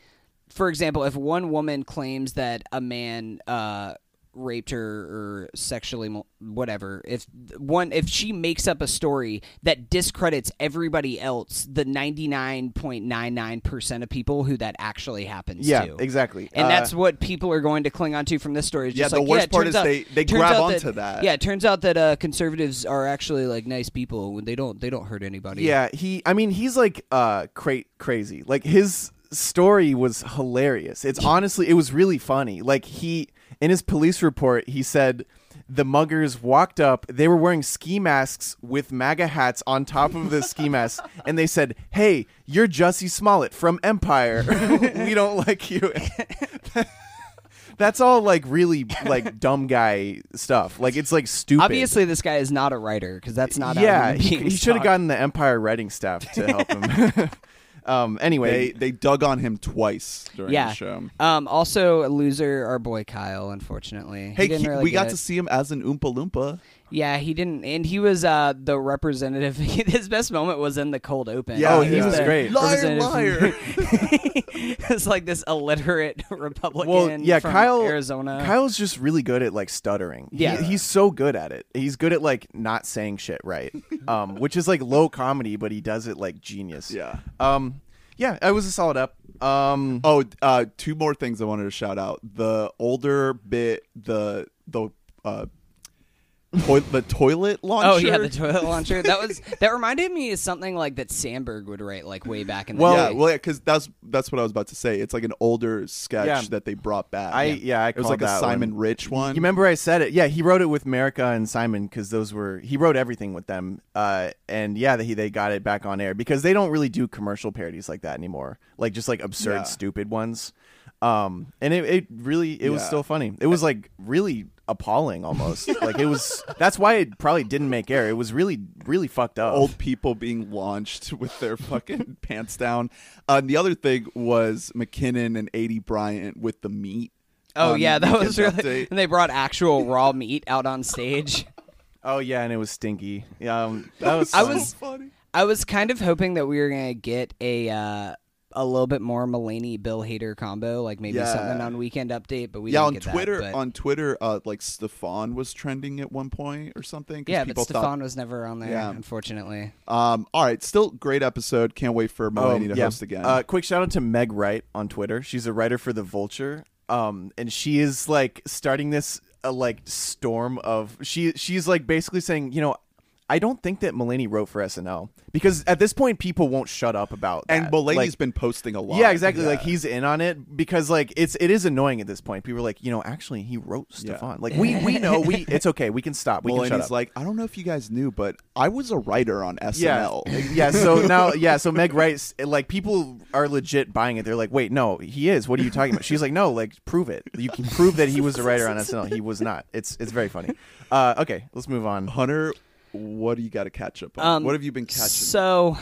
for example, if one woman claims that a man, uh, raped her or sexually whatever if one if she makes up a story that discredits everybody else the 99.99% of people who that actually happens Yeah, to exactly. and Uh, that's what people are going to cling on to from this story. Yeah, just the like, worst yeah, part is out- they- they grab onto that. Yeah, it turns out that uh, conservatives are actually like nice people when they don't they don't hurt anybody. Yeah, he. I mean, he's like uh, cra- crazy. Like his story was hilarious. It's honestly, it was really funny. Like he, in his police report, he said the muggers walked up. They were wearing ski masks with MAGA hats on top of the ski masks, and they said, "Hey, you're Jussie Smollett from Empire. we don't like you." That's all like really like dumb guy stuff. Like it's like stupid. Obviously, this guy is not a writer because that's not. yeah he, he should have gotten the empire writing staff to help him Um. Anyway, They they dug on him twice during yeah. the show. Um. Also, a loser, our boy Kyle. Unfortunately, Hey, didn't he- really we got it. to see him as an Oompa Loompa. Yeah, he didn't, and he was uh, the representative. His best moment was in the cold open. Yeah, Oh, he was the great. Liar, representative from- it's like this illiterate Republican. well, yeah, from Kyle. Arizona. Kyle's just really good at like stuttering. He- Yeah. he's so good at it. He's good at like not saying shit right, um, which is like low comedy, but he does it like genius. Yeah. Um. Yeah, it was a solid up. Um. Oh, uh, two more things I wanted to shout out. The older bit, the the uh, toi- the toilet launcher. Oh yeah, the toilet launcher. That was that reminded me of something like that Samberg would write like way back in the Well- yeah, day. well, yeah, because that's that's what I was about to say. It's like an older sketch Yeah. that they brought back. I yeah, I it was called like a that Simon one. Rich one. You remember I said it? Yeah, he wrote it with Marika and Simon because those were he wrote everything with them. Uh, and yeah, they they got it back on air because they don't really do commercial parodies like that anymore, like just like absurd, Yeah. stupid ones. Um, and it, it really it was Yeah. still funny. It was like really appalling almost. like it was. That's why it probably didn't make air. It was really really fucked up. old people being launched with their fucking pants down. Uh, and the other thing was McKinnon and Aidy Bryant with the meat. oh on yeah, that was really. Update. And they brought actual raw meat out on stage. Oh yeah, and it was stinky. Yeah, um, that was. I fun. was- funny. I was kind of hoping that we were gonna get a uh, a little bit more Mulaney Bill Hader combo, like maybe Yeah. something on Weekend Update. But we yeah, didn't on get that, Twitter, but- on Twitter, uh, like Stefan was trending at one point or something. yeah, but people Stefan thought- was never on there, Yeah. unfortunately. Um, all right, still great episode. Can't wait for Oh, Mulaney to host again. Uh, quick shout out to Megh Wright on Twitter. She's a writer for The Vulture. Um, and she is like starting this uh, like storm of she she's like basically saying, you know, I don't think that Mulaney wrote for SNL because at this point people won't shut up about that. and Mulaney's Like, been posting a lot. yeah, exactly. Yeah. Like he's in on it because like it's it is annoying at this point. People are like, you know, actually he wrote Yeah. Stefan. Like we we know we it's okay. We can stop. We can shut up. like, I don't know if you guys knew, but I was a writer on SNL. Yeah, yeah. So now, yeah. So Megh writes like people are legit buying it. They're like, wait, no, he is. What are you talking about? She's like, no, like prove it. You can prove that he was a writer on SNL. He was not. It's it's very funny. Uh, okay, let's move on. Hunter, what do you got to catch up on? Um, what have you been catching? So,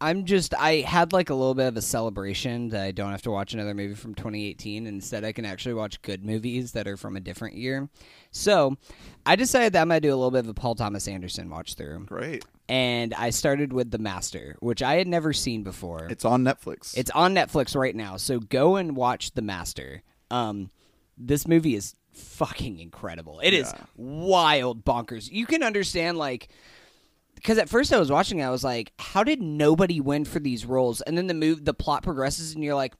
I'm just I had like a little bit of a celebration that I don't have to watch another movie from 2018. Instead, I can actually watch good movies that are from a different year. So, I decided that I'm gonna do a little bit of a Paul Thomas Anderson watch through, Great. and I started with The Master, which I had never seen before. It's on Netflix. It's on Netflix right now, so go and watch The Master. Um, this movie is fucking incredible. It is Yeah. wild bonkers. You can understand like because at first I was watching, it, I was like, how did nobody win for these roles? And then the move, the plot progresses, and you're like.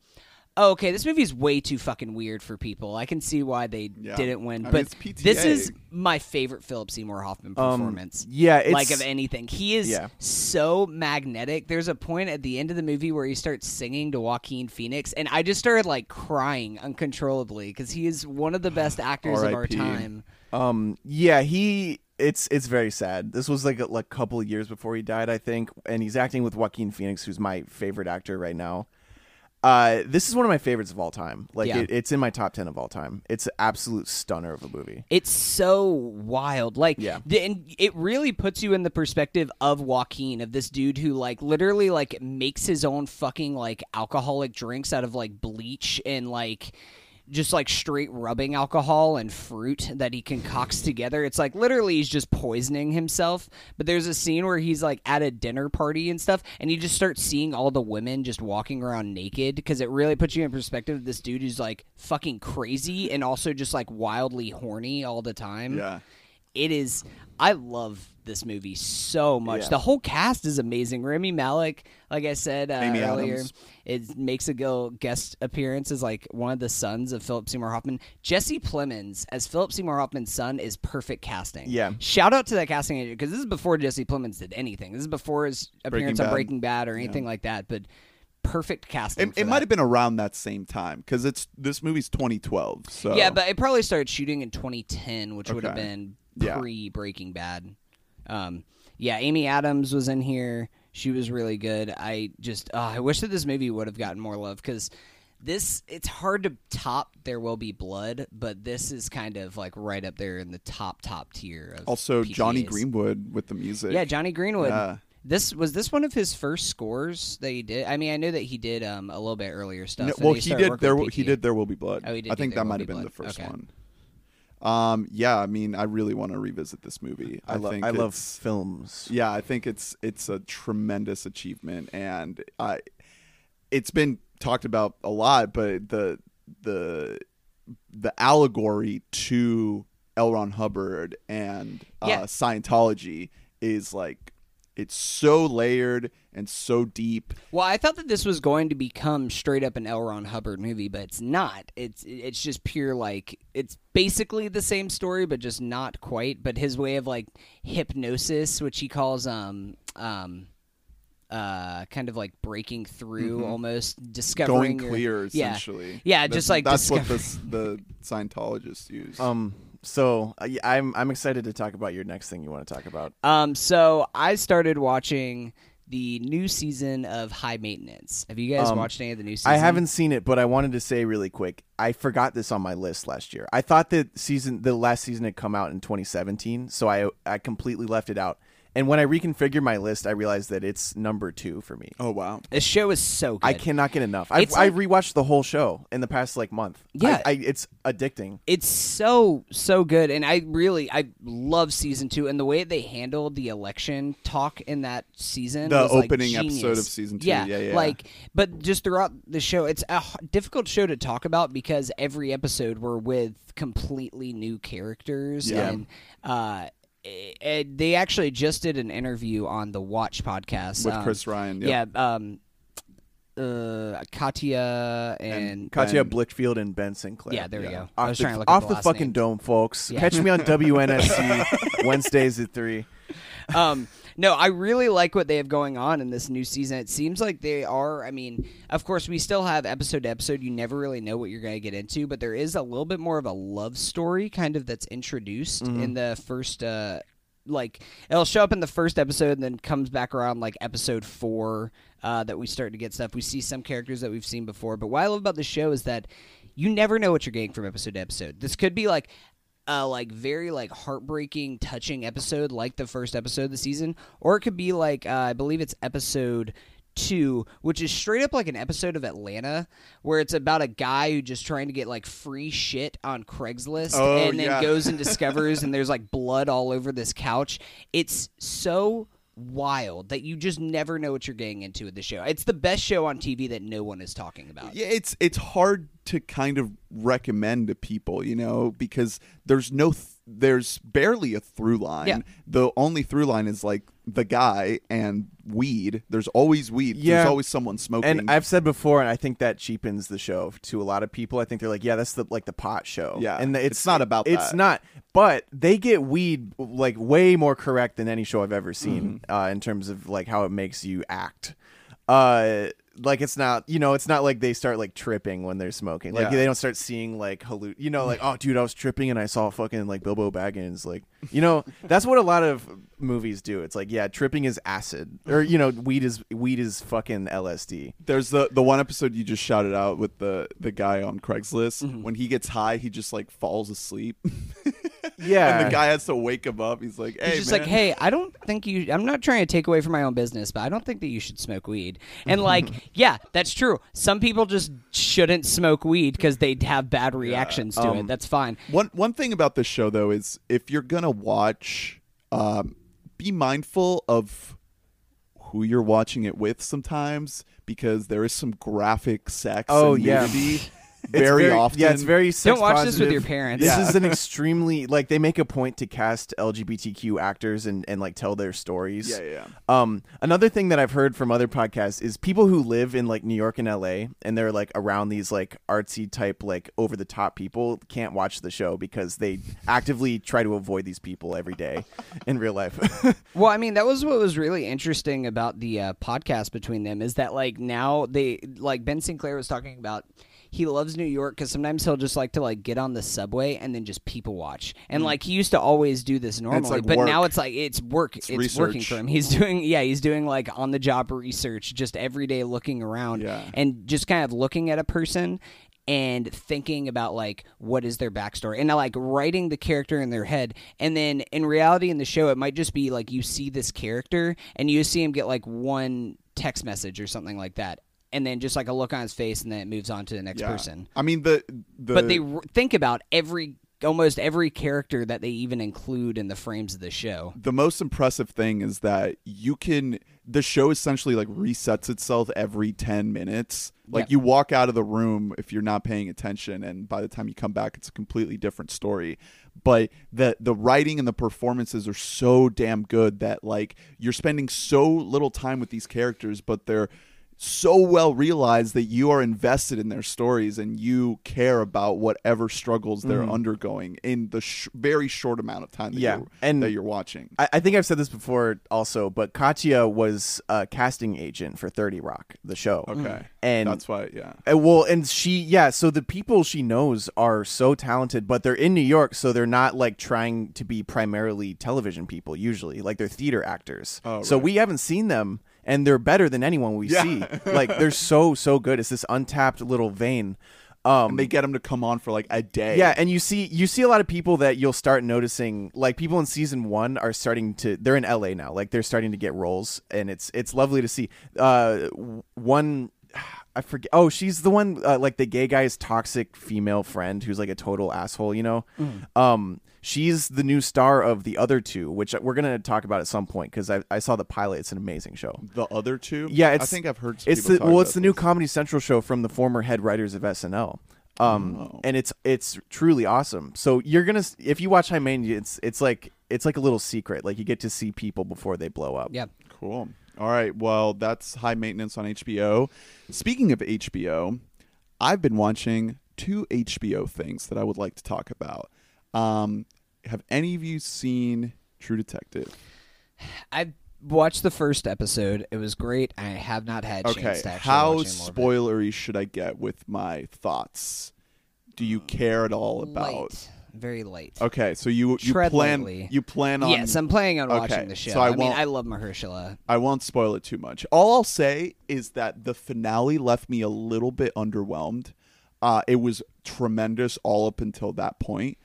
Oh, okay, this movie is way too fucking weird for people. I can see why they Yeah. didn't win, I mean, but it's PTA. this is my favorite Philip Seymour Hoffman Um, performance yeah, it's like of anything. He is Yeah. so magnetic. There's a point at the end of the movie where he starts singing to Joaquin Phoenix, and I just started like crying uncontrollably because he is one of the best actors of our R.I.P.. time. Um, yeah, he. It's it's very sad. This was like a like couple of years before he died, I think, and he's acting with Joaquin Phoenix, who's my favorite actor right now. Uh, this is one of my favorites of all time. Like Yeah. it, it's in my top ten of all time. It's an absolute stunner of a movie. It's so wild. Like, Yeah. the- and it really puts you in the perspective of Joaquin, of this dude who, like, literally, like, makes his own fucking, like, alcoholic drinks out of, like, bleach and, like, just like straight rubbing alcohol and fruit that he concocts together. It's like literally he's just poisoning himself. But there's a scene where he's like at a dinner party and stuff, and you just start seeing all the women just walking around naked because it really puts you in perspective. of This dude who's like fucking crazy and also just like wildly horny all the time yeah. it is I love this movie so much. Yeah. The whole cast is amazing. Rami Malek, like I said uh, earlier, Adams. it makes a go guest appearance as like one of the sons of Philip Seymour Hoffman. Jesse Plemons as Philip Seymour Hoffman's son is perfect casting. Yeah. Shout out to that casting agent because this is before Jesse Plemons did anything. This is before his appearance on Bad. Breaking Bad or anything like that. But perfect casting. It, it might have been around that same time because it's this movie's 2012. So Yeah, but it probably started shooting in 2010, which would have been pre Breaking Bad. Um, yeah, Amy Adams was in here. She was really good. I just, uh, I wish that this movie would have gotten more love because this, it's hard to top There Will Be Blood, but this is kind of like right up there in the top, top tier of also Jonny Greenwood with the music. Yeah, Jonny Greenwood. Yeah. This was this one of his first scores that he did. I mean, I know that he did um, a little bit earlier stuff. No, well, then he did. There, Will- he did. There will be blood. Oh, he did I think that might Be have been Blood. the first Okay. one. Um, yeah, I mean, I really want to revisit this movie. I, love think I love films. Yeah, I think it's it's a tremendous achievement, and I, it's been talked about a lot, but the the the allegory to L. Ron Hubbard and uh, Yeah. Scientology is like it's so layered and so deep. Well, I thought that this was going to become straight up an L. Ron Hubbard movie, but it's not. It's it's just pure like it's basically the same story, but just not quite. But his way of like hypnosis, which he calls um um uh kind of like breaking through, almost discovering Mm-hmm. Going clear, yeah. essentially. Yeah, That's- just like that's what the the Scientologists use. Um. So uh, I'm I'm excited to talk about your next thing you want to talk about. Um, so I started watching the new season of High Maintenance. Have you guys Um, watched any of the new season? I haven't seen it, but I wanted to say really quick. I forgot this on my list last year. I thought that season, the last season, had come out in 2017, so I I completely left it out. And when I reconfigured my list, I realized that it's number two for me. oh wow. This show is so good. I cannot get enough. I've It's I like- rewatched the whole show in the past like month. Yeah. I, I, it's addicting. it's so so good and i really i love season two and the way they handled the election talk in that season The was, like, opening episode genius. of season two. yeah, Yeah, yeah. like but just throughout the show it's a h- difficult show to talk about because every episode we're with completely new characters Yeah. and uh eh, eh, they actually just did an interview on the watch podcast With um, Chris Ryan. yeah um uh katja and, Katja Ben- Blichfeld and Ben Sinclair. yeah there we yeah. go Off i was the, trying to look off the, the fucking names. dome, folks. Yeah. Catch me on WNSC Wednesdays at three. um no i really like what they have going on in this new season. It seems like they are i mean of course we still have episode to episode. You never really know what you're going to get into but there is a little bit more of a love story kind of that's introduced in the first uh like it'll show up in the first episode and then comes back around like episode four uh, that we start to get stuff. We see some characters that we've seen before but what i love about the show is that you never know what you're getting from episode to episode. This could be like a like very like heartbreaking, touching episode like the first episode of the season, or it could be like uh, I believe it's episode two, which is straight up like an episode of Atlanta, where it's about a guy who just trying to get like free shit on Craigslist, Oh, and then yeah. goes and discovers and there's like blood all over this couch. It's so wild that you just never know what you're getting into with the show. It's the best show on TV that no one is talking about. Yeah, it's it's hard to kind of recommend to people, you know, because there's no th- there's barely a through line. Yeah. The only through line is like the guy and weed. There's always weed. Yeah. There's always someone smoking. And I've said before, and I think that cheapens the show to a lot of people. I think they're like, yeah, that's the like the pot show. Yeah, and it's, it's not about It's that. not. But they get weed like way more correct than any show I've ever seen Mm-hmm. uh, in terms of like how it makes you act. Uh, like it's not, you know, it's not like they start like tripping when they're smoking. Like Yeah. they don't start seeing like halluc, you know, like oh, dude, I was tripping and I saw fucking like Bilbo Baggins. Like, you know, that's what a lot of movies do. It's like, yeah, tripping is acid, or you know, weed is weed is fucking LSD. there's the the one episode you just shouted out with the the guy on Craigslist. Mm-hmm. When he gets high, he just like falls asleep. Yeah, and the guy has to wake him up. He's like, "Hey, He's just man. like, hey, I don't think you. I'm not trying to take away from my own business, but I don't think that you should smoke weed. And like, yeah, that's true. Some people just shouldn't smoke weed because they'd have bad reactions to um, it. That's fine. One one thing about this show though is if you're gonna watch, um, be mindful of who you're watching it with sometimes because there is some graphic sex. Oh, yeah. nudity It's very, often. Yeah, it's very. Sex Don't watch this with your parents. This Yeah. is an extremely like they make a point to cast LGBTQ actors and and like tell their stories. Yeah, yeah. Um, another thing that I've heard from other podcasts is people who live in like New York and LA and they're like around these like artsy type like over the top people can't watch the show because they actively try to avoid these people every day in real life. Well, I mean, that was what was really interesting about the uh, podcast between them is that like now they like Ben Sinclair was talking about. He loves New York because sometimes he'll just like to like get on the subway and then just people watch. And mm. like he used to always do this normally, like but work. now it's like it's work. It's, working for him. He's doing yeah, he's doing like on the job research, just every day looking around Yeah. and just kind of looking at a person and thinking about like what is their backstory and like writing the character in their head and then in reality in the show it might just be like you see this character and you see him get like one text message or something like that and then just like a look on his face and then it moves on to the next Yeah. person I mean the the but they r- think about every almost every character that they even include in the frames of the show the most impressive thing is that you can the show essentially like resets itself every 10 minutes like Yep. you walk out of the room if you're not paying attention and by the time you come back it's a completely different story but the the writing and the performances are so damn good that like you're spending so little time with these characters but they're so well realized that you are invested in their stories and you care about whatever struggles they're undergoing in the sh- very short amount of time that, Yeah, you're, and- that you're watching. I, I think I've said this before also, but Katja was a casting agent for 30 Rock, the show. Okay. And That's why, yeah. Uh, well, and she, yeah. So the people she knows are so talented, but they're in New York, so they're not like trying to be primarily television people. Usually, like they're theater actors. Oh, So we haven't seen them, and they're better than anyone we Yeah. see. Like they're so so good. It's this untapped little vein. Um, And they get them to come on for like a day. yeah, and you see you see a lot of people that you'll start noticing like people in season 1 are starting to they're in LA now. Like they're starting to get roles and it's it's lovely to see. Uh one I forget. Oh, she's the one uh, like the gay guy's toxic female friend who's like a total asshole, you know? Um she's the new star of the other two, which we're going to talk about at some point cuz I I saw the pilot. It's an amazing show. The other two? Yeah, it's I think I've heard some it's the talk well, about it's the new. Comedy Central show from the former head writers of SNL. Um, Oh. and it's it's truly awesome. So you're gonna if you watch High Maintenance, it's it's like it's like a little secret. Like you get to see people before they blow up. yeah Cool. All right. Well, that's high maintenance on HBO. Speaking of HBO, I've been watching two HBO things that I would like to talk about. Um, have any of you seen True Detective? I watched the first episode. It was great. I have not had Okay. chance to actually How watch any more of it. spoilery should I get with my thoughts? Do you care at all about? Light. very light. Okay, so you you Tread plan lightly. you plan on yes, I'm planning on Okay, watching the show. so I I, mean, won't- I love Mahershala. I won't spoil it too much. All I'll say is that the finale left me a little bit underwhelmed. Uh, it was tremendous all up until that point.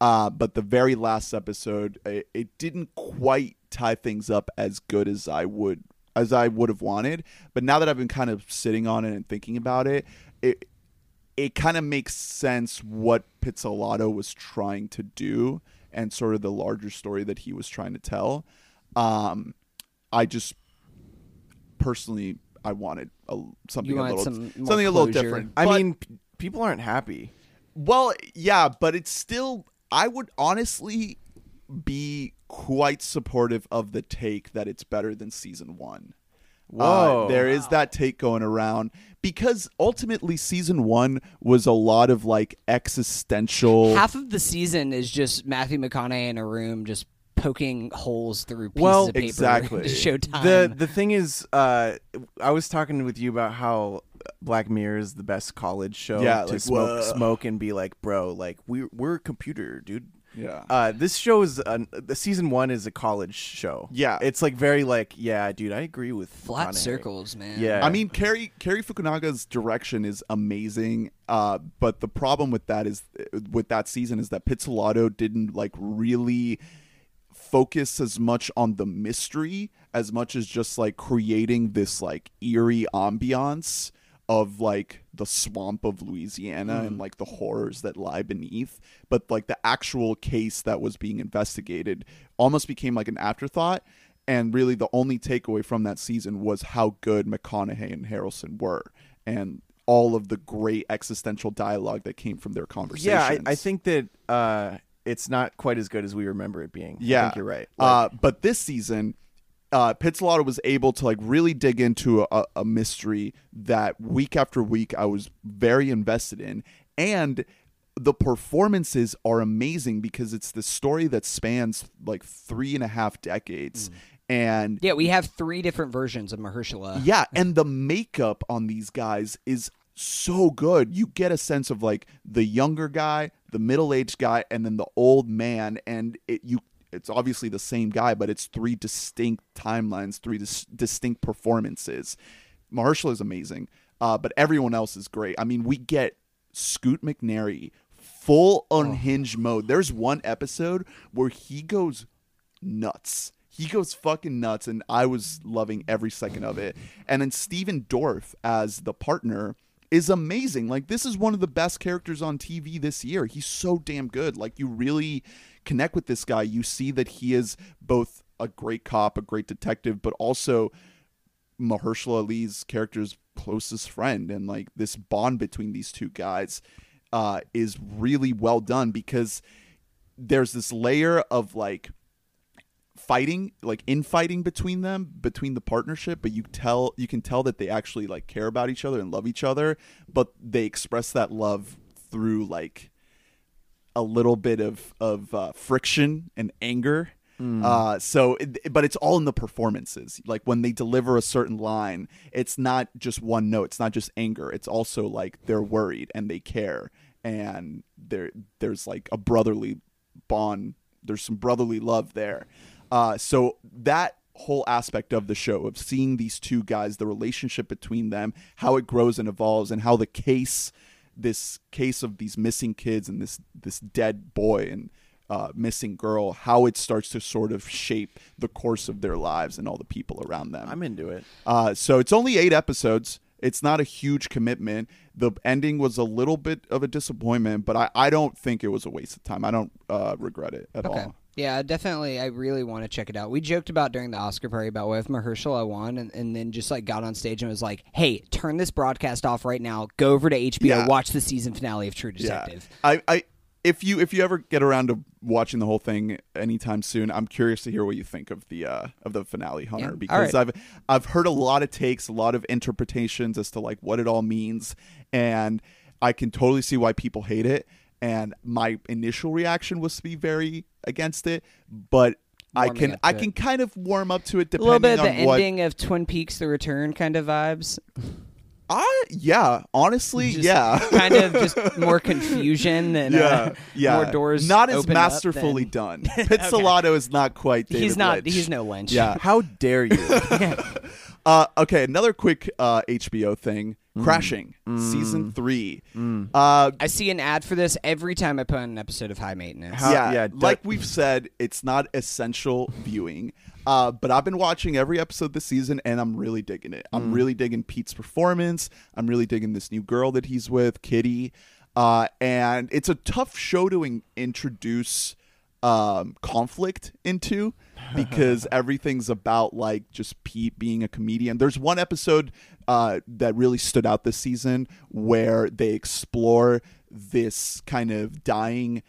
Uh, but the very last episode, it, it didn't quite tie things up as good as I would as I would have wanted. But now that I've been kind of sitting on it and thinking about it, it it kind of makes sense what Pizzolatto was trying to do and sort of the larger story that he was trying to tell. Um, I just personally I wanted a, something You a little some more something a little different. I But- mean, p- people aren't happy. well, yeah, but it's still. I would honestly be quite supportive of the take that it's better than season one. Whoa. Uh, there is that take going around because ultimately season one was a lot of like existential. Half of the season is just Matthew McConaughey in a room just poking holes through pieces Well, of paper exactly. to show time. The the thing is, uh, I was talking with you about how Black Mirror is the best college show Yeah, to like, smoke whoa. smoke and be like, bro, like we we're a computer, dude. yeah. Uh, this show is an, the season one is a college show. Yeah. it's like very like, yeah, dude, I agree with Flat McConaughey. circles, man. Yeah. I mean, Cary Cary Fukunaga's direction is amazing, uh, but the problem with that is with that season is that Pizzolatto didn't like really focus as much on the mystery as much as just like creating this like eerie ambiance of like the swamp of Louisiana and like the horrors that lie beneath but like the actual case that was being investigated almost became like an afterthought and really the only takeaway from that season was how good McConaughey and Harrelson were and all of the great existential dialogue that came from their conversations. yeah, I, I think that uh, it's not quite as good as we remember it being. I Yeah, think you're right. uh, but this season, uh, Pizzolatto was able to like really dig into a, a mystery that week after week I was very invested in, and the performances are amazing because it's the story that spans like three and a half decades, and Yeah, we have three different versions of Mahershala. yeah, and the makeup on these guys is so good. You get a sense of like the younger guy, the middle-aged guy, and then the old man, and it you it's obviously the same guy, but it's three distinct timelines, three dis- distinct performances. Mahershala is amazing, uh, but everyone else is great. I mean, we get Scoot McNairy full unhinged mode. There's one episode where he goes nuts. He goes fucking nuts, and I was loving every second of it. And then Stephen Dorff as the partner is amazing. Like this is one of the best characters on TV this year. He's so damn good. Like you really connect with this guy. You see that he is both a great cop, a great detective, but also Mahershala Ali's character's closest friend, and like this bond between these two guys uh, is really well done because there's this layer of like fighting like infighting between them between the partnership but you tell you can tell that they actually like care about each other and love each other but they express that love through like a little bit of of uh, friction and anger. Uh, so it, but it's all in the performances. Like when they deliver a certain line it's not just one note. It's not just anger. It's also like they're worried and they care. And there there's like a brotherly bond. There's some brotherly love there uh, so that whole aspect of the show of seeing these two guys, the relationship between them, how it grows and evolves, and how the case, this case of these missing kids and this this dead boy and uh, missing girl, how it starts to sort of shape the course of their lives and all the people around them. I'm into it. Uh, so it's only eight episodes. It's not a huge commitment. The ending was a little bit of a disappointment, but I, I don't think it was a waste of time. I don't uh, regret it at Okay. all. Yeah, definitely. I really want to check it out. We joked about during the Oscar party about what if Mahershala won, and, and then just like got on stage and was like, "Hey, turn this broadcast off right now. Go over to HBO, Yeah. watch the season finale of True Detective." Yeah. I, I if you if you ever get around to watching the whole thing anytime soon, I'm curious to hear what you think of the uh of the finale, Hunter. All because. I've I've heard a lot of takes, a lot of interpretations as to like what it all means, and I can totally see why people hate it. And my initial reaction was to be very against it, but I can I to it. can kind of warm up to it A little bit of the what. ending of Twin Peaks: The Return kind of vibes. I yeah, honestly, Just yeah. kind of just more confusion than yeah, uh, yeah. more doors. Not as masterfully than- done. Pizzolatto is not quite. David He's not. Lynch. He's no Lynch. Yeah. How dare you? Uh, okay, another quick uh, HBO thing. Mm. Crashing season three. Uh, I see an ad for this every time I put on an episode of High Maintenance. How- yeah, yeah, de- like we've said, it's not essential viewing. Uh, but I've been watching every episode this season, and I'm really digging it. I'm Mm. really digging Pete's performance. I'm really digging this new girl that he's with, Kitty. Uh, and it's a tough show to in- introduce um, conflict into because everything's about like just Pete being a comedian. There's one episode uh, that really stood out this season where they explore this kind of dying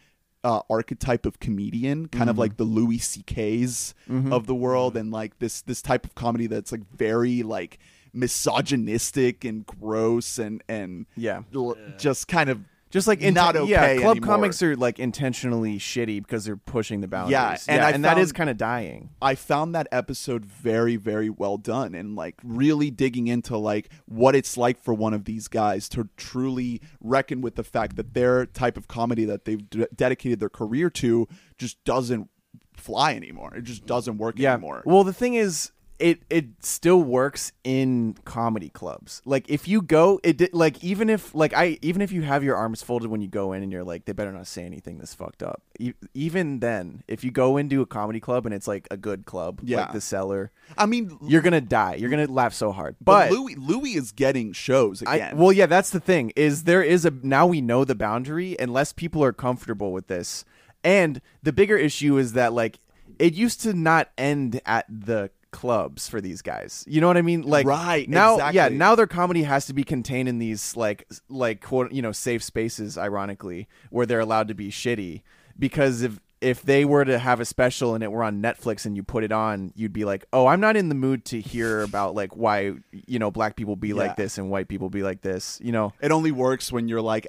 uh, archetype of comedian, kind of like the Louis C.K.'s of the world, and like this this type of comedy that's like very like misogynistic and gross and and Yeah. l- just kind of Just like Not inten- yeah, club anymore. comics are like intentionally shitty because they're pushing the boundaries. Yeah, and I and that is kind of dying. I found that episode very, very well done and like really digging into like what it's like for one of these guys to truly reckon with the fact that their type of comedy that they've d- dedicated their career to just doesn't fly anymore. It just doesn't work Yeah. anymore. Well, the thing is, it it still works in comedy clubs. Like if you go, it like even if like I even if you have your arms folded when you go in and you're like they better not say anything that's fucked up. E- even then, if you go into a comedy club and it's like a good club, Yeah. like the Cellar, I mean, you're gonna die. You're gonna laugh so hard. but, But, Louis Louis is getting shows I, again. well, yeah, that's the thing. Is there is a now we know the boundary, unless people are comfortable with this. And the bigger issue is that like it used to not end at the clubs for these guys. You know what I mean? Like Right, now, yeah, now their comedy has to be contained in these like like quote you know safe spaces, ironically, where they're allowed to be shitty. Because if if they were to have a special and it were on Netflix and you put it on, you'd be like, "Oh, I'm not in the mood to hear about like why you know black people be Yeah. like this and white people be like this." You know, it only works when you're like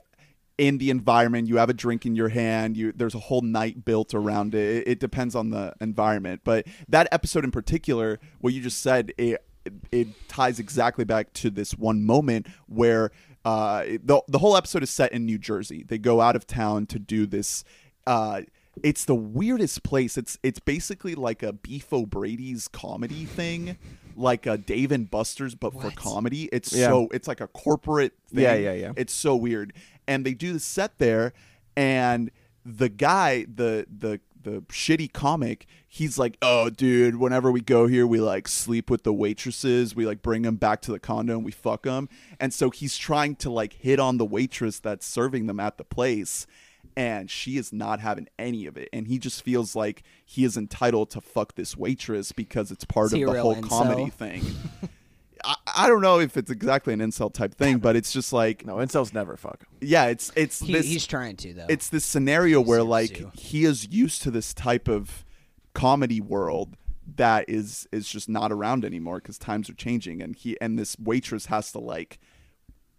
in the environment you have a drink in your hand you there's a whole night built around it. it it depends on the environment but that episode in particular what you just said it it ties exactly back to this one moment where uh the, the whole episode is set in New Jersey they go out of town to do this uh it's the weirdest place. It's it's basically like a Beef O'Brady's comedy thing, like a Dave and Buster's, but for comedy. It's Yeah. so it's like a corporate thing. Yeah, yeah, yeah. It's so weird. And they do the set there, and the guy, the the the shitty comic, he's like, "Oh, dude, whenever we go here, we like sleep with the waitresses. We like bring them back to the condo and we fuck them." And so he's trying to like hit on the waitress that's serving them at the place, and she is not having any of it. And he just feels like he is entitled to fuck this waitress because it's part of the whole incel? comedy thing. I, I don't know if it's exactly an incel type thing, but it's just like, No, incels never fuck. yeah, it's it's He, this he's trying to though. it's this scenario where like to. he is used to this type of comedy world that is is just not around anymore because times are changing and he and this waitress has to like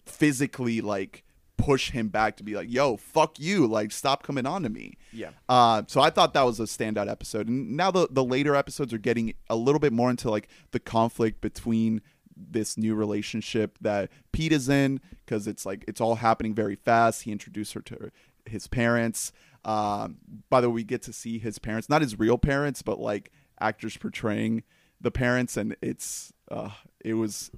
physically like push him back to be like yo fuck you like stop coming on to me Yeah. uh, so I thought that was a standout episode, and now the the later episodes are getting a little bit more into like the conflict between this new relationship that Pete is in because it's like it's all happening very fast. He introduced her to his parents. Um, by the way, we get to see his parents, not his real parents, but like actors portraying the parents, and it's uh, it was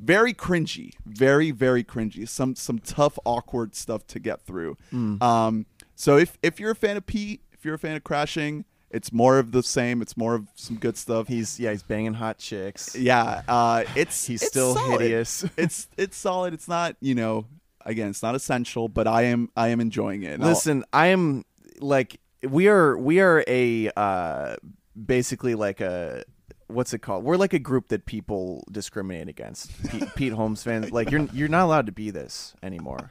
very cringy, very very cringy. Some some tough, awkward stuff to get through. Um, so if if you're a fan of Pete, if you're a fan of Crashing, it's more of the same. It's more of some good stuff. He's yeah, he's banging hot chicks. yeah, uh, it's He's it's still solid. hideous. it's it's solid. It's not you know again, it's not essential, but I am I am enjoying it. And I'll- Listen, I am like we are we are a uh basically like a what's it called? We're like a group that people discriminate against. Pete, Pete Holmes fans like you're you're not allowed to be this anymore.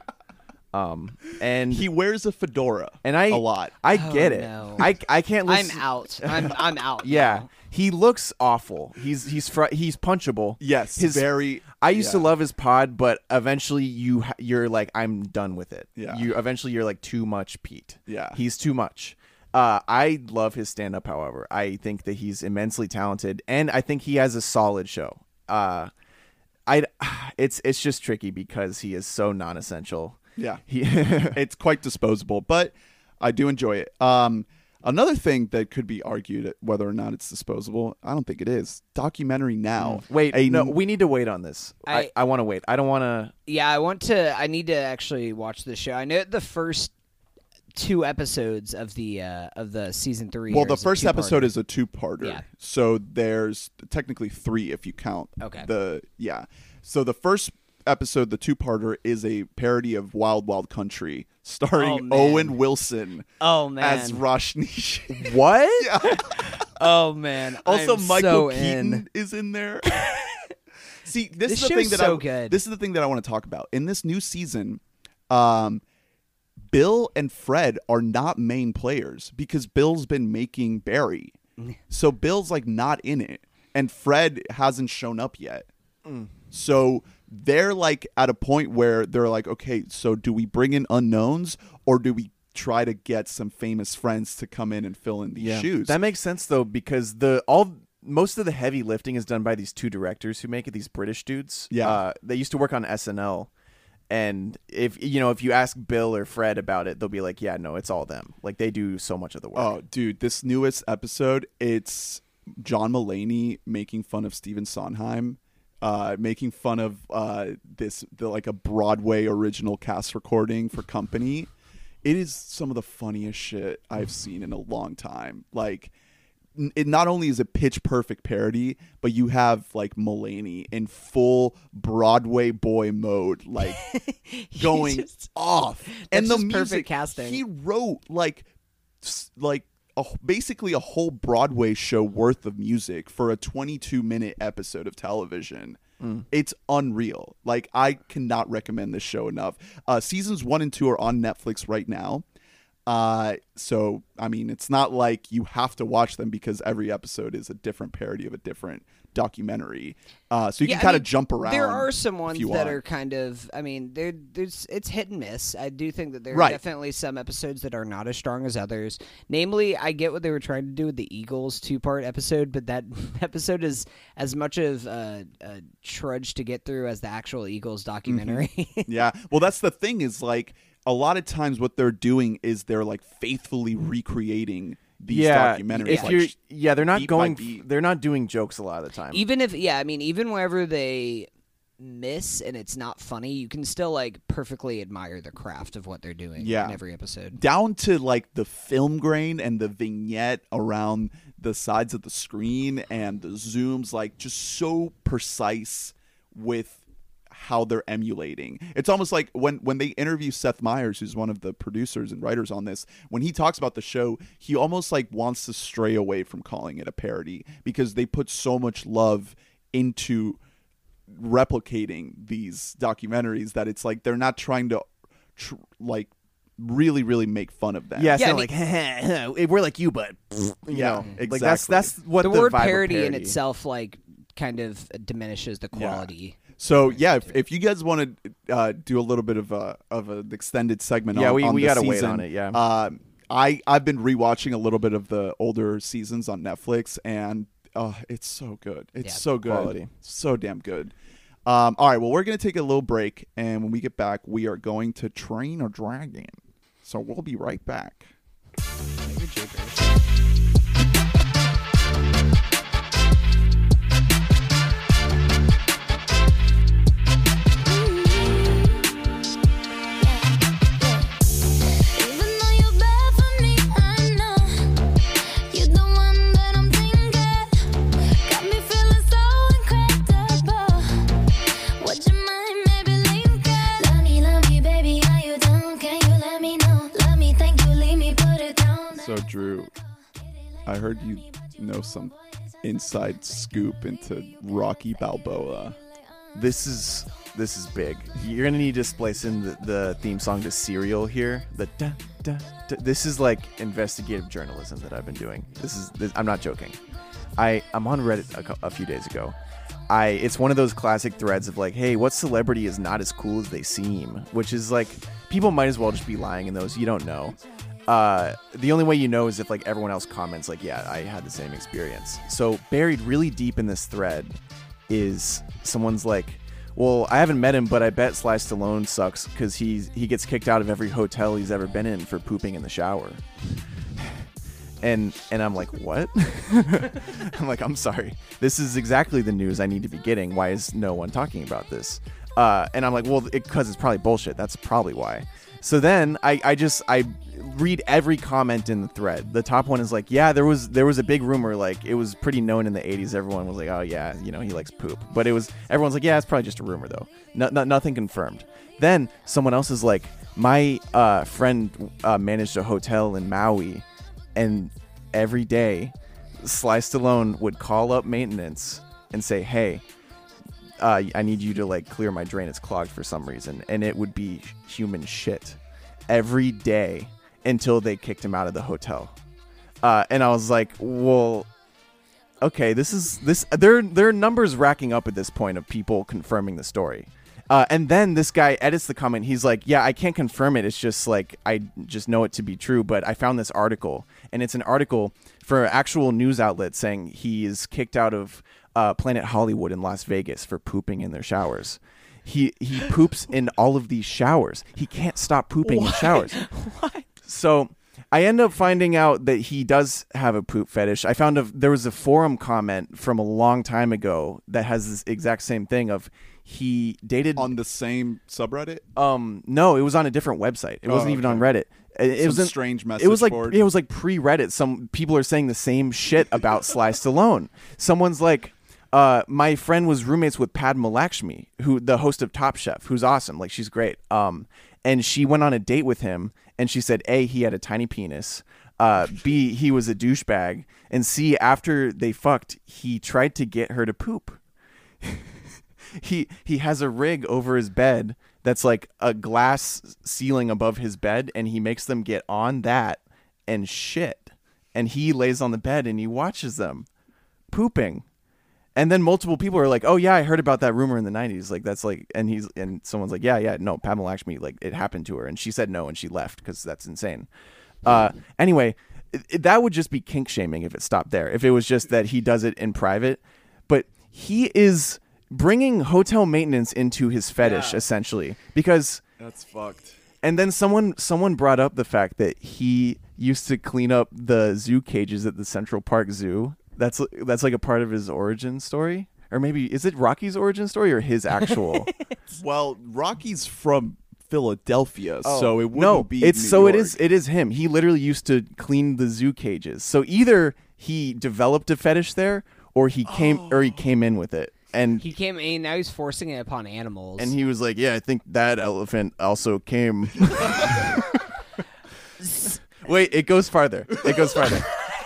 Um and he wears a fedora and I a lot. I Oh, get it. no. I I can't I'm listen. out. I'm I'm out. Yeah. now. He looks awful. He's he's fr- he's punchable. Yes, his very. I used to yeah. love his pod, but eventually you ha- you're like I'm done with it. Yeah. You eventually you're like too much Pete. Yeah. He's too much. Uh, I love his stand up. However, I think that he's immensely talented, and I think he has a solid show. Uh, I it's it's just tricky because he is so non-essential. Yeah. He it's quite disposable, but I do enjoy it. Um, another thing that could be argued whether or not it's disposable, I don't think it is. Documentary now. wait. A- no, we need to wait on this. I I- I, want to wait. I don't want to. Yeah, I want to. I need to actually watch the show. I know the first two episodes of the uh, of the season three. Well, the first episode is a two-parter. Yeah. So there's technically three if you count. Okay. The yeah. So the first episode, the two-parter, is a parody of Wild Wild Country, Oh, starring man. Owen Wilson Oh man. as Rajneesh. What? oh man. also, I'm Michael so Keaton in. is in there. See, this, This is the thing that so I good. this is the thing that I want to talk about in this new season. Um, Bill and Fred are not main players because Bill's been making Barry, so Bill's like not in it, and Fred hasn't shown up yet. So they're like at a point where they're like, okay, so do we bring in unknowns or do we try to get some famous friends to come in and fill in these shoes? That makes sense though because the all most of the heavy lifting is done by these two directors who make it. These British dudes. Yeah. uh, they used to work on SNL, and if you know if you ask Bill or Fred about it, they'll be like, "Yeah, no, it's all them. Like they do so much of the work." Oh, dude, this newest episode, it's John Mulaney making fun of Stephen Sondheim, uh, making fun of uh, this the like a Broadway original cast recording for Company. It is some of the funniest shit I've seen in a long time. Like, it not only is it pitch perfect parody, but you have like Mulaney in full Broadway boy mode, like going just- off. and the music perfect casting. He wrote like like a, basically a whole Broadway show worth of music for a 22 minute episode of television. Mm. It's unreal. Like I cannot recommend this show enough. Uh, seasons one and two are on Netflix right now. Uh, so I mean, it's not like you have to watch them because every episode is a different parody of a different documentary. Uh, so you Yeah, can kind of jump around. There are some ones that are kind of. I mean, there, there's it's hit and miss. I do think that there are Right. definitely some episodes that are not as strong as others. Namely, I get what they were trying to do with the Eagles two part episode, but that episode is as much of a, a trudge to get through as the actual Eagles documentary. yeah. Well, that's the thing is like a lot of times what they're doing is they're like faithfully recreating these yeah, documentaries. If like, you're, yeah, they're not going. They're not doing jokes a lot of the time. even if, yeah, I mean, even whenever they miss and it's not funny, you can still like perfectly admire the craft of what they're doing Yeah. in every episode. down to like the film grain and the vignette around the sides of the screen and the zooms like just so precise with how they're emulating. It's almost like when when they interview Seth Meyers who's one of the producers and writers on this, when he talks about the show, he almost like wants to stray away from calling it a parody because they put so much love into replicating these documentaries that it's like they're not trying to tr- like really really make fun of them Yeah, Yeah, not and like we're like you, but you Yeah, know, like that's that's what the, the, word vibe of parody, in itself like kind of diminishes the Yeah. Quality. so yeah if, if you guys want to uh, do a little bit of a of an extended segment Yeah, on, we- on we gotta wait on it, yeah. uh, i i've been rewatching a little bit of the older seasons on netflix and uh, it's so good it's Yeah, so good quality. so damn good um, all right well we're gonna take a little break and when we get back we are going to train a dragon so we'll be right back Drew, I heard you know some inside scoop into Rocky Balboa. This is this is big. You're gonna need to splice in the, the theme song to Serial here. The da, da, da. This is like investigative journalism that I've been doing. This is this, I'm not joking. I I'm on Reddit a, a few days ago. I it's one of those classic threads of like, hey, what celebrity is not as cool as they seem? Which is like people might as well just be lying in those. You don't know. Uh, the only way you know is if like everyone else comments like, yeah, I had the same experience. So buried really deep in this thread is someone's like, well, I haven't met him, but I bet Sly Stallone sucks because he's he gets kicked out of every hotel he's ever been in for pooping in the shower. And and I'm like, what? I'm like, I'm sorry. This is exactly the news I need to be getting. Why is no one talking about this? Uh, and I'm like, well, because it's probably bullshit. That's probably why. So then I, I just I read every comment in the thread. The top one is like, yeah, there was there was a big rumor, like it was pretty known in the 80s. Everyone was like, oh yeah, you know, he likes poop. But it was everyone's like, yeah, it's probably just a rumor though. No, no, nothing confirmed. Then someone else is like, my uh, friend uh, managed a hotel in Maui, and every day, Sly Stallone would call up maintenance and say, hey uh, I need you to like clear my drain. It's clogged for some reason, and it would be human shit every day until they kicked him out of the hotel. Uh, and I was like, well, okay, this is this. There, there are numbers racking up at this point of people confirming the story. Uh, and then this guy edits the comment. He's like, "Yeah, I can't confirm it. It's just like I just know it to be true." But I found this article, and it's an article for an actual news outlet saying he is kicked out of uh, Planet Hollywood in Las Vegas for pooping in their showers. He he poops in all of these showers. He can't stop pooping in showers. So I end up finding out that he does have a poop fetish. I found a there was a forum comment from a long time ago that has this exact same thing of he dated On the same subreddit? um no, it was on a different website. It wasn't Oh, even okay. on Reddit. It, it was in- strange message. It was like board. it was like pre Reddit. Some people are saying the same shit about Sly Stallone. Someone's like, uh, my friend was roommates with Padma Lakshmi, who the host of Top Chef, who's awesome. Like she's great. Um, and she went on a date with him, and she said, a he had a tiny penis. Uh, B he was a douchebag, and C after they fucked, he tried to get her to poop. He he has a rig over his bed that's like a glass ceiling above his bed and he makes them get on that and shit. And he lays on the bed and he watches them pooping and then multiple people are like oh yeah i heard about that rumor in the 90s like that's like and he's and someone's like yeah yeah no Pamela Lakshmi like it happened to her. And she said no and she left because that's insane. Uh anyway it, it- that would just be kink shaming if it stopped there if it was just that he does it in private. But he is bringing hotel maintenance into his fetish essentially because That's fucked. and then someone someone brought up the fact that he used to clean up the zoo cages at the Central Park Zoo. That's that's like a part of his origin story. or maybe is it Rocky's origin story or his actual? Well, Rocky's from Philadelphia, oh. so it wouldn't Oh, no, be. it's New so it York. is it is him. He literally used to clean the zoo cages. So either he developed a fetish there, or he came or he oh. came in with it, and He came in. Now he's forcing it upon animals. and he was like, "Yeah, I think that elephant also came." Wait, it goes farther. It goes farther.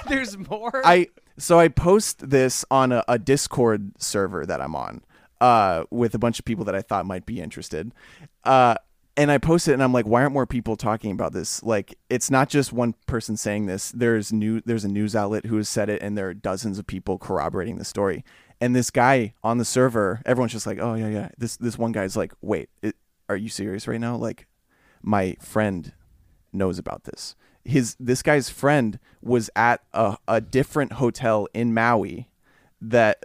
There's more. I so I post this on a, a Discord server that I'm on uh, with a bunch of people that I thought might be interested. Uh, and I post it and I'm like, why aren't more people talking about this? Like, it's not just one person saying this. There's new there's a news outlet who has said it, and there are dozens of people corroborating the story. And this guy on the server, everyone's just like, oh yeah, yeah. This this one guy's like, wait, it, are you serious right now? Like, my friend knows about this. His this guy's friend was at a, a different hotel in Maui that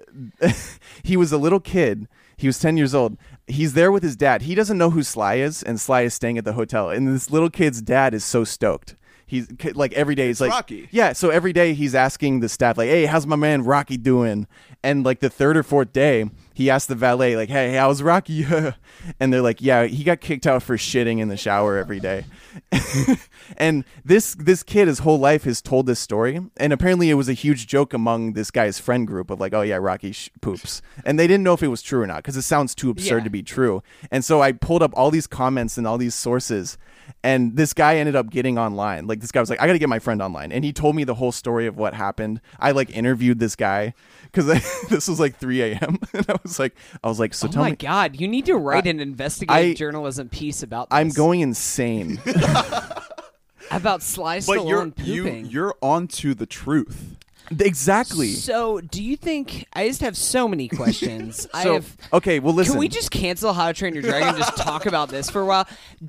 he was a little kid. He was 10 years old. He's there with his dad. He doesn't know who Sly is, and Sly is staying at the hotel. And this little kid's dad is so stoked. He's like every day he's like Rocky. Yeah, so every day he's asking the staff like, "Hey, how's my man Rocky doing?" And like the third or fourth day, he asked the valet like, "Hey, how's Rocky?" and they're like, "Yeah, he got kicked out for shitting in the shower every day." and this this kid his whole life has told this story and apparently it was a huge joke among this guy's friend group of like oh yeah rocky sh- poops and they didn't know if it was true or not because it sounds too absurd Yeah. to be true and so i pulled up all these comments and all these sources and this guy ended up getting online like this guy was like i gotta get my friend online and he told me the whole story of what happened i like interviewed this guy because this was like 3 a.m and i was like i was like so oh tell my me god! You need to write I- an investigative I- journalism piece about. This. i'm going insane about Sly But you're Stallone you, pooping. you're onto the truth. Exactly So, do you think? I just have so many questions. I have. okay, well, listen. Can we just cancel How to Train Your Dragon and just talk about this for a while?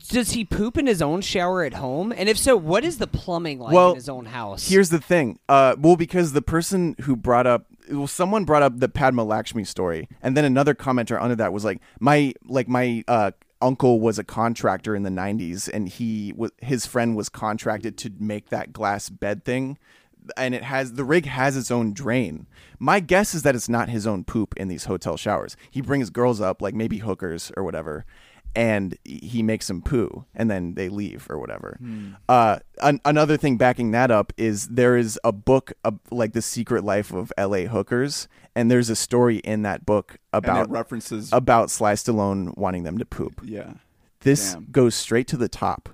Does he poop in his own shower at home? And if so, what is the plumbing like Well, in his own house? Here's the thing. Uh, well, because the person who brought up, well, someone brought up the Padma Lakshmi story, and then another commenter under that was like, my, like my uh, uncle was a contractor in the '90s, and he was his friend was contracted to make that glass bed thing. And it has the rig has its own drain. My guess is that it's not his own poop in these hotel showers. He brings girls up, like maybe hookers or whatever, and he makes them poo and then they leave or whatever. Uh, an- another thing backing that up is there is a book uh, like the secret life of LA hookers and there's a story in that book about references. about Sly Stallone wanting them to poop. yeah. This Damn. goes straight to the top.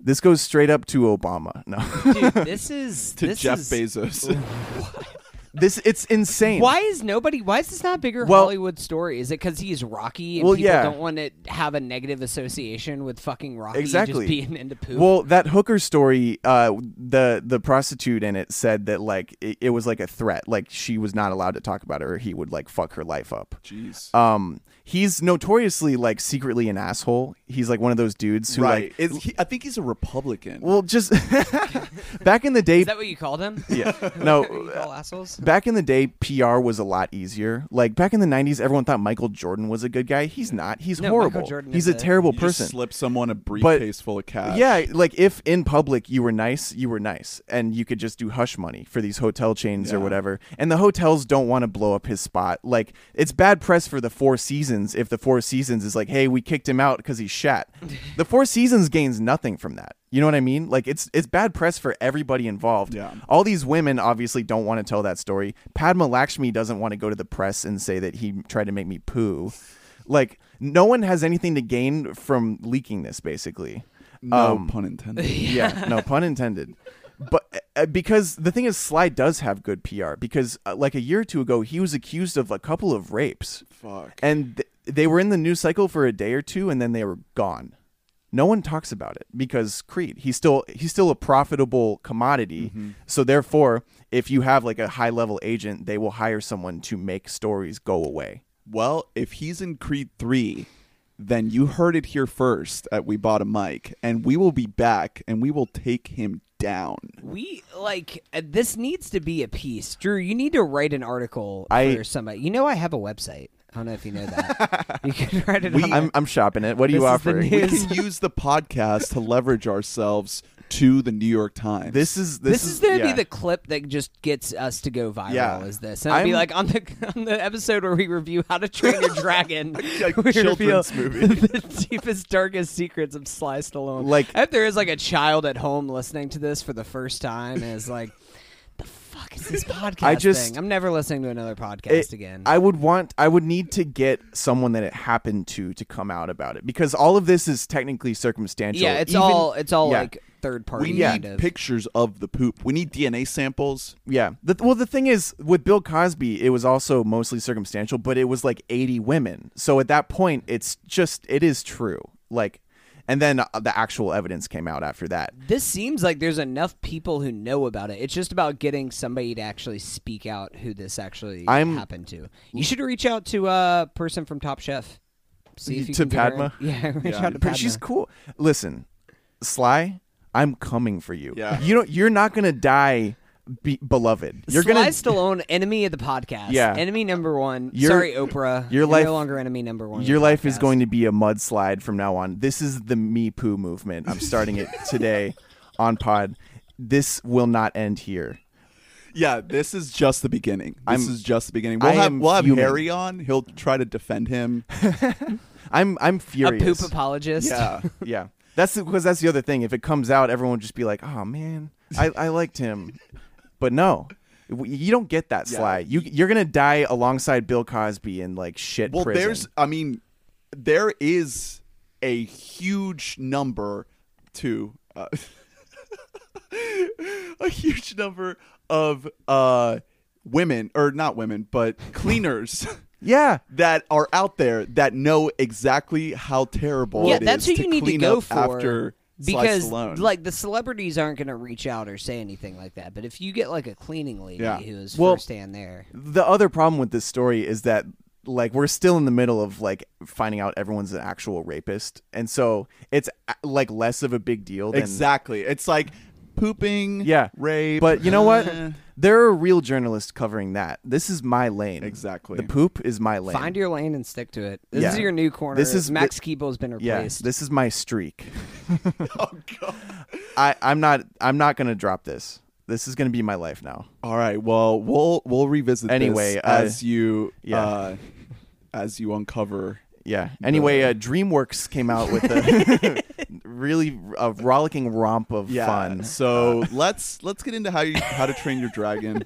This goes straight up to Obama. No. Dude, this is To this Jeff is, Bezos. this it's insane. Why is nobody? Why is this not a bigger Well- Hollywood story? Is it because he's Rocky and Well, people yeah. don't want to have a negative association with fucking Rocky Exactly. just being into poop? Well, that hooker story, uh, the the prostitute in it said that like it, it was like a threat, like she was not allowed to talk about it, or he would like fuck her life up. Jeez. Um, he's notoriously like secretly an asshole. He's like one of those dudes who right. like, Is he, I think he's a Republican. well, just back in the day, is that what you called him? yeah, Is that what no. you call assholes? Back in the day, PR was a lot easier. Like back in the '90s, everyone thought Michael Jordan was a good guy. He's not. He's No, horrible. Jordan He's a a- terrible You person. slip someone a briefcase full of cash. Yeah, like if in public you were nice, you were nice, and you could just do hush money for these hotel chains or whatever. And the hotels don't want to blow up his spot. Like it's bad press for the Four Seasons if the Four Seasons is like, "Hey, we kicked him out because he's shat." the Four Seasons gains nothing from that. You know what I mean? Like it's it's bad press for everybody involved. Yeah. All these women obviously don't want to tell that story. Padma Lakshmi doesn't want to go to the press and say that he tried to make me poo. Like no one has anything to gain from leaking this basically. No Um, pun intended. yeah, no pun intended. But uh, because the thing is, Sly does have good PR. Because uh, like a year or two ago, he was accused of a couple of rapes, Fuck. and th- they were in the news cycle for a day or two, and then they were gone. No one talks about it because Creed. He's still he's still a profitable commodity. So therefore, if you have like a high level agent, they will hire someone to make stories go away. Well, if he's in Creed 3, then you heard it here first at We Bought a Mic, and we will be back and we will take him down. We like uh, this needs to be a piece, Drew. You need to write an article I- for somebody. You know, I have a website. I don't know if you know that. you can write it. on I'm I'm shopping it. What are you This is the offering? We news. can use the podcast to leverage ourselves to the New York Times. This is This, this, is going to yeah. be the clip that just gets us to go viral. Yeah. Is this? And it'll be I'm- like on the on the episode where we review How to Train Your Dragon. Like we children's movie. the deepest, darkest secrets of Sly Stallone. Like- if there is like a child at home listening to this for the first time and is like, "The fuck is this podcast I just- thing? I'm never listening to another podcast It- again." I would want I would need to get someone that it happened to to come out about it because all of this is technically circumstantial. yeah, it's Even- all it's all yeah. like third party. we need of. pictures of the poop. We need DNA samples. Yeah. The, well, the thing is, with Bill Cosby, it was also mostly circumstantial, but it was like 80 women. So at that point, it's just, it is true. Like, and then uh, the actual evidence came out after that. This seems like there's enough people who know about it. It's just about getting somebody to actually speak out who this actually I'm- happened to. You should reach out to a person from Top Chef. See if you To can get her. Padma? Yeah, reach Yeah. out to Padma. She's cool. Listen, Sly, I'm coming for you. Yeah. You don't, you're not going to die be, beloved. You're Sly going to, Stallone, enemy of the podcast. Yeah. enemy number one. Your- Sorry, Oprah. your You're life- no longer enemy number one. your the life is going to be a mudslide from now on. This is the Me Poo movement. I'm starting it today on pod. This will not end here. Yeah, this is just the beginning. This I'm- is just the beginning. We'll I have we'll have fuming. Harry on. He'll try to defend him. I'm I'm furious. a poop apologist. Yeah. Yeah, that's because that's the other thing. If it comes out, everyone will just be like, "Oh man, I, I liked him," but no, you don't get that Yeah. Sly. You you're gonna die alongside Bill Cosby in like shit Well, prison. there's I mean, there is a huge number to uh, a huge number of uh women or not women, but cleaners yeah, that are out there that know exactly how terrible yeah, it that's is who you need to go for. after Sly because Stallone. like the celebrities aren't going to reach out or say anything like that, but if you get like a cleaning lady Yeah. who is Well, firsthand there, the other problem with this story is that like we're still in the middle of like finding out everyone's an actual rapist, and so it's like less of a big deal than exactly, it's like pooping, Yeah, rape. But you know what? eh, There are real journalists covering that. This is my lane. Exactly. The poop is my lane. find your lane and stick to it. This Yeah. is your new corner. This is- Max Keeble has been yeah, replaced. this is my streak. oh god. I, I'm not. I'm not gonna drop this. This is gonna be my life now. All right. Well, we'll we'll revisit Anyway, this uh, as you yeah. uh, as you uncover. Yeah. Anyway, uh, DreamWorks came out with a really a rollicking romp of Yeah. fun. So let's let's get into how you how to train your dragon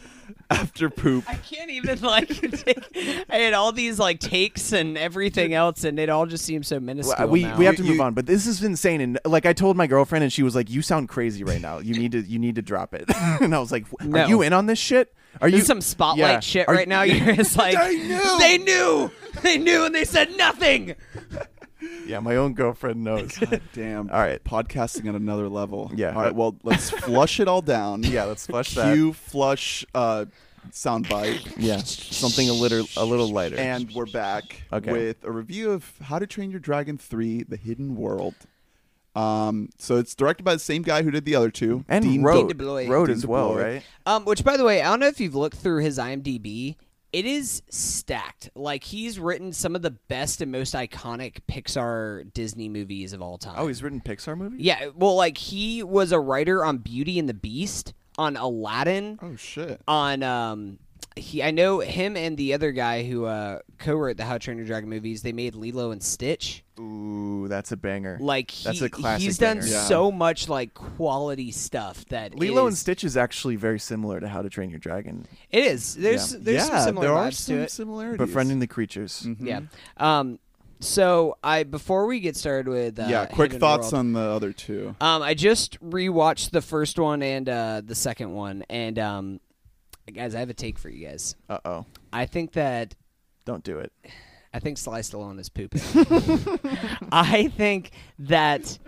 after poop. I can't even like. Take, I had all these like takes and everything else, and it all just seems so minuscule. Well, we now. we have to You- move on, but this is insane. And like I told my girlfriend, and she was like, "You sound crazy right now. You need to you need to drop it." and I was like, "Are No. you in on this shit? Are This you some spotlight Yeah. shit Are right you- now. You're just like They knew! They knew. They knew, and they said nothing. Yeah, my own girlfriend knows. Damn. All right. Podcasting at another level. Yeah. All right. Well, let's flush it all down. yeah, let's flush that. Cue flush uh, soundbite. Yeah, something a little a little lighter. And we're back Okay. with a review of How to Train Your Dragon 3 The Hidden World. Um, so it's directed by the same guy who did the other two. and Dean wrote Dean DeBlois. wrote Dean as well, DeBlois. right? Um, which, by the way, I don't know if you've looked through his IMDb. It is stacked. Like he's written some of the best and most iconic Pixar Disney movies of all time. Oh, he's written Pixar movies. yeah. Well, like he was a writer on Beauty and the Beast, on Aladdin, Oh, shit. on um. He, I know him and the other guy who uh, co-wrote the How to Train Your Dragon movies. They made Lilo and Stitch. Ooh, that's a banger. Like he, That's a classic he's done banger. Yeah. so much like quality stuff that Lilo is- and Stitch is actually very similar to How to Train Your Dragon, It is. There's Yeah. there's yeah, some similar there are vibes some to it. similarities. befriending the creatures. Mhm. Yeah. Um. So I before we get started with uh, yeah, quick Hidden thoughts World, on the other two. Um, I just rewatched the first one and uh, the second one, and um, guys, I have a take for you guys. Uh oh, I think that don't do it. I think Sly Stallone is pooping. I think that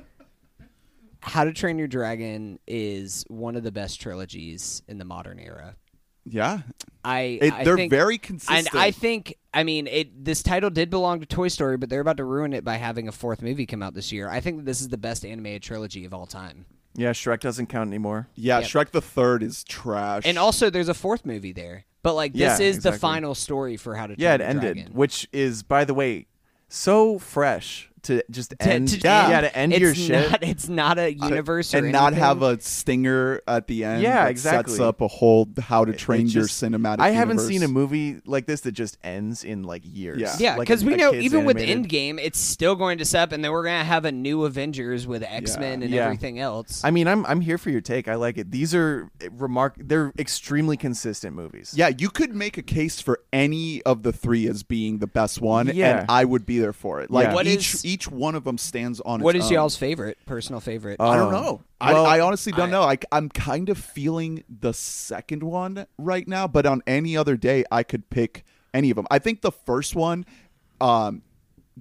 How to Train Your Dragon is one of the best trilogies in the modern era. Yeah, I, it, I they're think, very consistent. and. I think I mean it. This title did belong to Toy Story, but they're about to ruin it by having a fourth movie come out this year. I think that this is the best animated trilogy of all time. Yeah, Shrek doesn't count anymore. yeah, Yep. Shrek the Third is trash. And also, there's a fourth movie there. But like, this Yeah, is the exactly. final story for How to Train Yeah, it Your ended, Dragon. which is, by the way, so fresh to just To- end to- yeah, to end it's your shit. Not, it's not a universe or and not anything. have a stinger at the end. Yeah, that exactly. Sets up a whole how to It train your cinematic. I haven't universe. seen a movie like this that just ends in like years. Yeah. Yeah, because a- we know kid's even with. Endgame, it's still going to set up, and then we're gonna have a new Avengers with X Men and Yeah. everything else. I mean, I'm I'm here for your take. I like it. These are eh, remark. They're extremely consistent movies. Yeah, you could make a case for any of the three as being the best one, Yeah. and I would be there for it. Like Yeah. What each is- each one of them stands on. what its is own. y'all's favorite, personal favorite? Uh, I don't Oh. know. Well, I, I honestly don't I- know. I, I'm kind of feeling the second one right now, but on any other day, I could pick any of them. I think the first one um,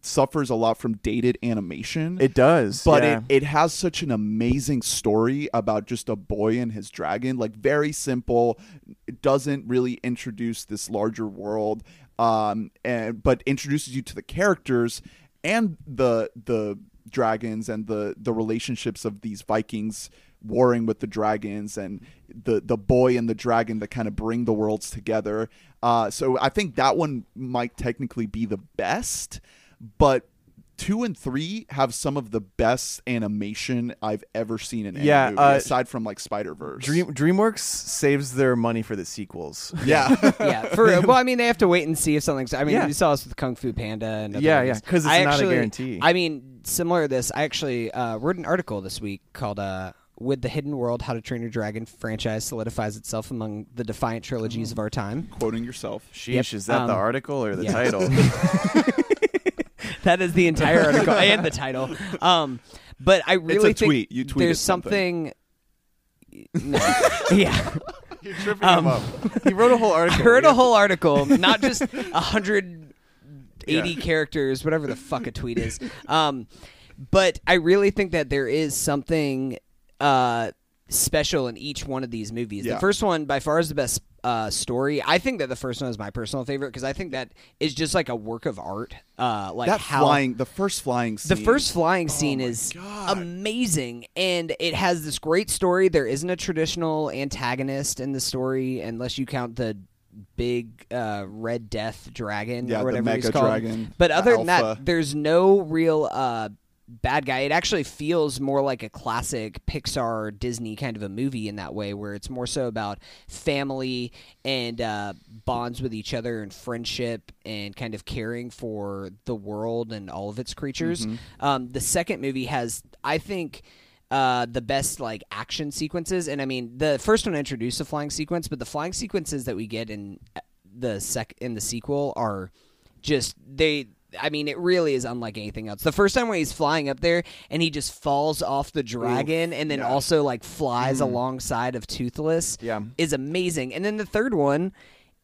suffers a lot from dated animation. It does, but yeah. it, it has such an amazing story about just a boy and his dragon. Like very simple. It doesn't really introduce this larger world, um, and but introduces you to the characters and the the dragons and the the relationships of these Vikings warring with the dragons and the the boy and the dragon that kind of bring the worlds together. Uh, so I think that one might technically be the best, but two and three have some of the best animation I've ever seen in any Yeah, movie, uh, aside from like Spider Verse. Dream DreamWorks saves their money for the sequels. yeah. yeah, for well, I mean, they have to wait and see if something's. I mean, Yeah. we saw this with Kung Fu Panda and other Yeah, movies. yeah, 'cause it's I not a guarantee. I mean, similar to this, I actually uh, wrote an article this week called uh, "With the Hidden World: How to Train Your Dragon" franchise solidifies itself among the defiant trilogies of our time. Quoting yourself. Sheesh, Yep, is that the um, article or the yeah. title? that is the entire article and the title. Um, but I really think tweet. You tweeted there's something. something. No. yeah, You're tripping Um, him up. He wrote a whole I article. heard Yeah. a whole article, not just a hundred eighty Yeah. characters, whatever the fuck a tweet is. Um, but I really think that there is something uh, special in each one of these movies. Yeah. The first one, by far, is the best uh, story. I think that the first one is my personal favorite because I think that is just like a work of art. Uh, like that how flying, the first flying scene. the first flying scene my is God. amazing, and it has this great story. There isn't a traditional antagonist in the story, unless you count the big uh, red death dragon Yeah, or whatever he's called. dragon, But the other than alpha. that, there's no real uh, bad guy. It actually feels more like a classic Pixar Disney kind of a movie in that way, where it's more so about family and uh, bonds with each other and friendship and kind of caring for the world and all of its creatures. Mm-hmm. Um, the second movie has, I think. Uh, the best like action sequences, and I mean the first one introduced a flying sequence, but the flying sequences that we get in uh, the sec in the sequel are just they I mean, it really is unlike anything else. The first time when he's flying up there and he just falls off the dragon and then yeah. also like flies alongside of Toothless Yeah. is amazing. And then the third one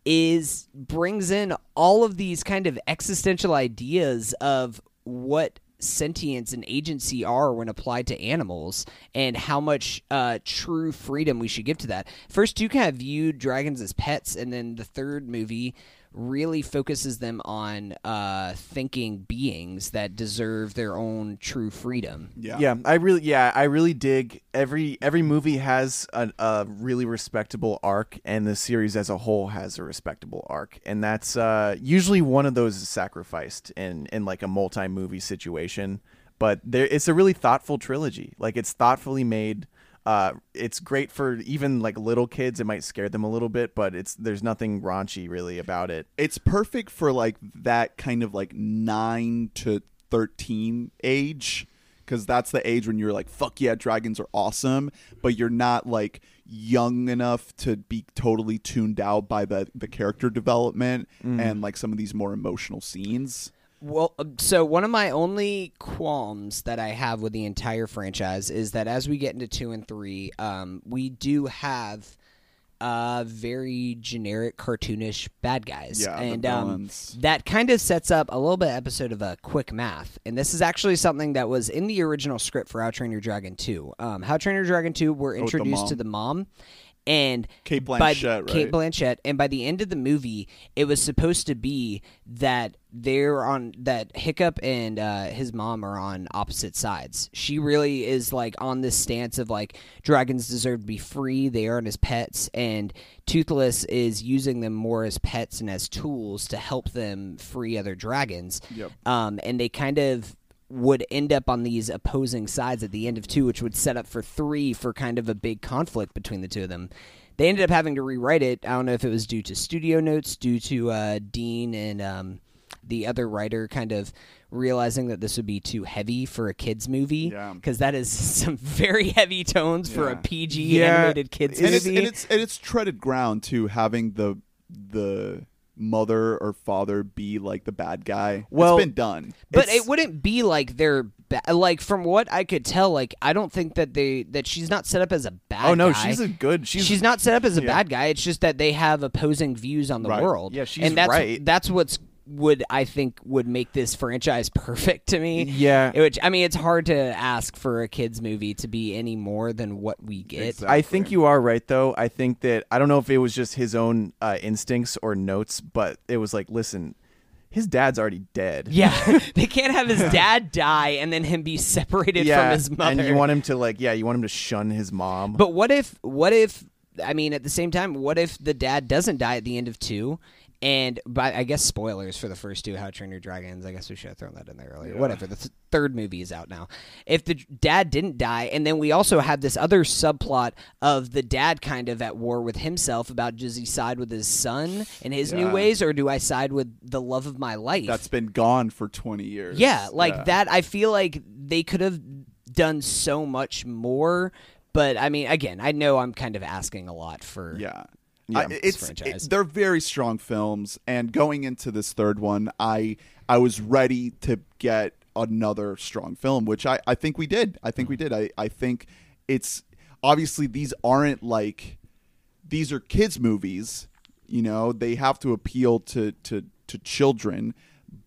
is brings in all of these kind of existential ideas of what sentience and agency are when applied to animals and how much uh, true freedom we should give to that. First two kind of viewed dragons as pets, and then the third movie really focuses them on uh, thinking beings that deserve their own true freedom. Yeah. Yeah, I really, yeah, I really dig every every movie has a, a really respectable arc, and the series as a whole has a respectable arc, and that's uh, usually one of those is sacrificed in in like a multi movie situation. But there, it's a really thoughtful trilogy. Like it's thoughtfully made. Uh, it's great for even like little kids. It might scare them a little bit, but it's there's nothing raunchy really about it. it's perfect for like that kind of like 9 to 13 age because that's the age when you're like fuck yeah dragons are awesome but you're not like young enough to be totally tuned out by the the character development and like some of these more emotional scenes Well, uh, so one of my only qualms that I have with the entire franchise is that as we get into two and three, um, we do have uh, very generic, cartoonish bad guys, Yeah, the and um, that kind of sets up a little bit episode of a quick math. And this is actually something that was in the original script for How Train Your Dragon two. Um, How Train Your Dragon two, we're Oh, the introduced to the mom. And Cate by- Blanchett, Cate right? Blanchett, and by the end of the movie, it was supposed to be that they're on that Hiccup and uh, his mom are on opposite sides. She really is like on this stance of like dragons deserve to be free; they aren't as pets, and Toothless is using them more as pets and as tools to help them free other dragons. Yep. Um, and they kind of would end up on these opposing sides at the end of two, which would set up for three for kind of a big conflict between the two of them. They ended up having to rewrite it. I don't know if it was due to studio notes, due to uh, Dean and um, the other writer kind of realizing that this would be too heavy for a kids movie Yeah. because that is some very heavy tones for a PG Yeah, animated kids and it's, movie. and it's and it's treaded ground too, having the the mother or father be like the bad guy. Well, it's been done. but It's- it wouldn't be like they're ba- like from what I could tell. Like I don't think that they that she's not set up as a bad. Oh no, guy. she's a good. She's, She's not set up as a Yeah. bad guy. It's just that they have opposing views on the Right. world. Yeah, she's and that's, right. That's what's would I think would make this franchise perfect to me. Yeah. Which I mean, it's hard to ask for a kids movie to be any more than what we get. Exactly. I think you are right, though. I think that I don't know if it was just his own uh, instincts or notes, but it was like, listen, his dad's already dead. Yeah, they can't have his dad die and then him be separated from his mother. and you want him to like, yeah, you want him to shun his mom. But what if what if I mean at the same time, what if the dad doesn't die at the end of two? And but I guess spoilers for the first two, How to Train Your Dragons. I guess we should have thrown that in there earlier. Whatever. The th- third movie is out now. If the dad didn't die, and then we also have this other subplot of the dad kind of at war with himself about does he side with his son and his new ways, or do I side with the love of my life? That's been gone for twenty years. Yeah, like Yeah. that. I feel like they could have done so much more. But I mean, again, I know I'm kind of asking a lot for. Yeah. Yeah. I- it's franchise. it- they're very strong films, and going into this third one, I I was ready to get another strong film, which I, I think we did. I think we mm-hmm. did. I, I think it's obviously these aren't like these are kids movies. You know, they have to appeal to to to children,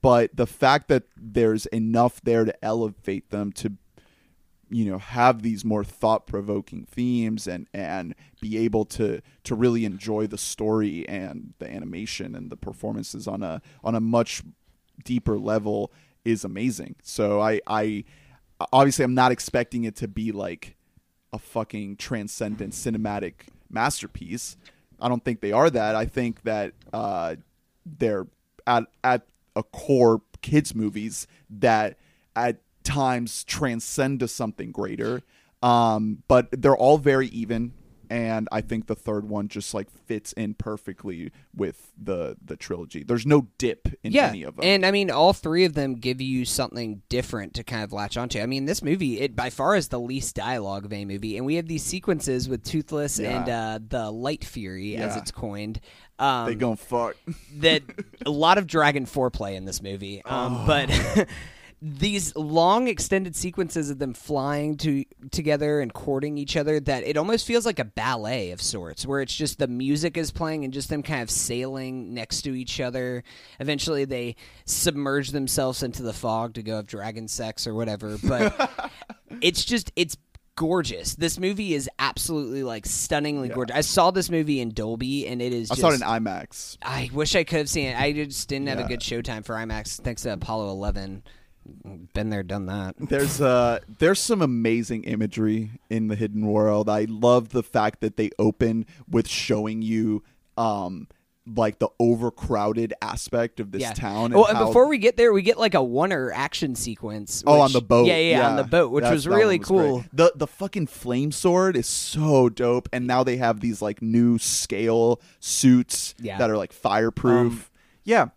but the fact that there's enough there to elevate them to you know have these more thought-provoking themes and and be able to to really enjoy the story and the animation and the performances on a on a much deeper level is amazing. So i i obviously i'm not expecting it to be like a fucking transcendent cinematic masterpiece. I don't think they are that. I think that uh they're at at a core kids movies that at times transcend to something greater um but they're all very even and i think the third one just like fits in perfectly with the the trilogy there's no dip in Yeah, any of them and I mean, all three of them give you something different to kind of latch onto. I mean, this movie, it by far is the least dialogue of a movie, and we have these sequences with Toothless Yeah. and uh, the Light Fury, as it's coined. Um, they gon' fuck that a lot of dragon foreplay in this movie. Um, Oh. But these long extended sequences of them flying to together and courting each other that it almost feels like a ballet of sorts where it's just the music is playing and just them kind of sailing next to each other. Eventually they submerge themselves into the fog to go have dragon sex or whatever but it's just it's gorgeous. This movie is absolutely like stunningly gorgeous. I saw this movie in dolby and it is i just, saw it in imax. I wish I could have seen it. I just didn't have a good showtime for IMAX thanks to Apollo 11. Been there, done that. There's uh there's some amazing imagery in the hidden world. I love the fact that they open with showing you um like the overcrowded aspect of this yeah. town. Well, and how- before we get there, we get like a oneer action sequence. Oh, on the boat. Yeah, yeah, on the boat, which That- was really was cool. great. The the fucking flame sword is so dope, and now they have these like new scale suits Yeah. that are like fireproof. Yeah.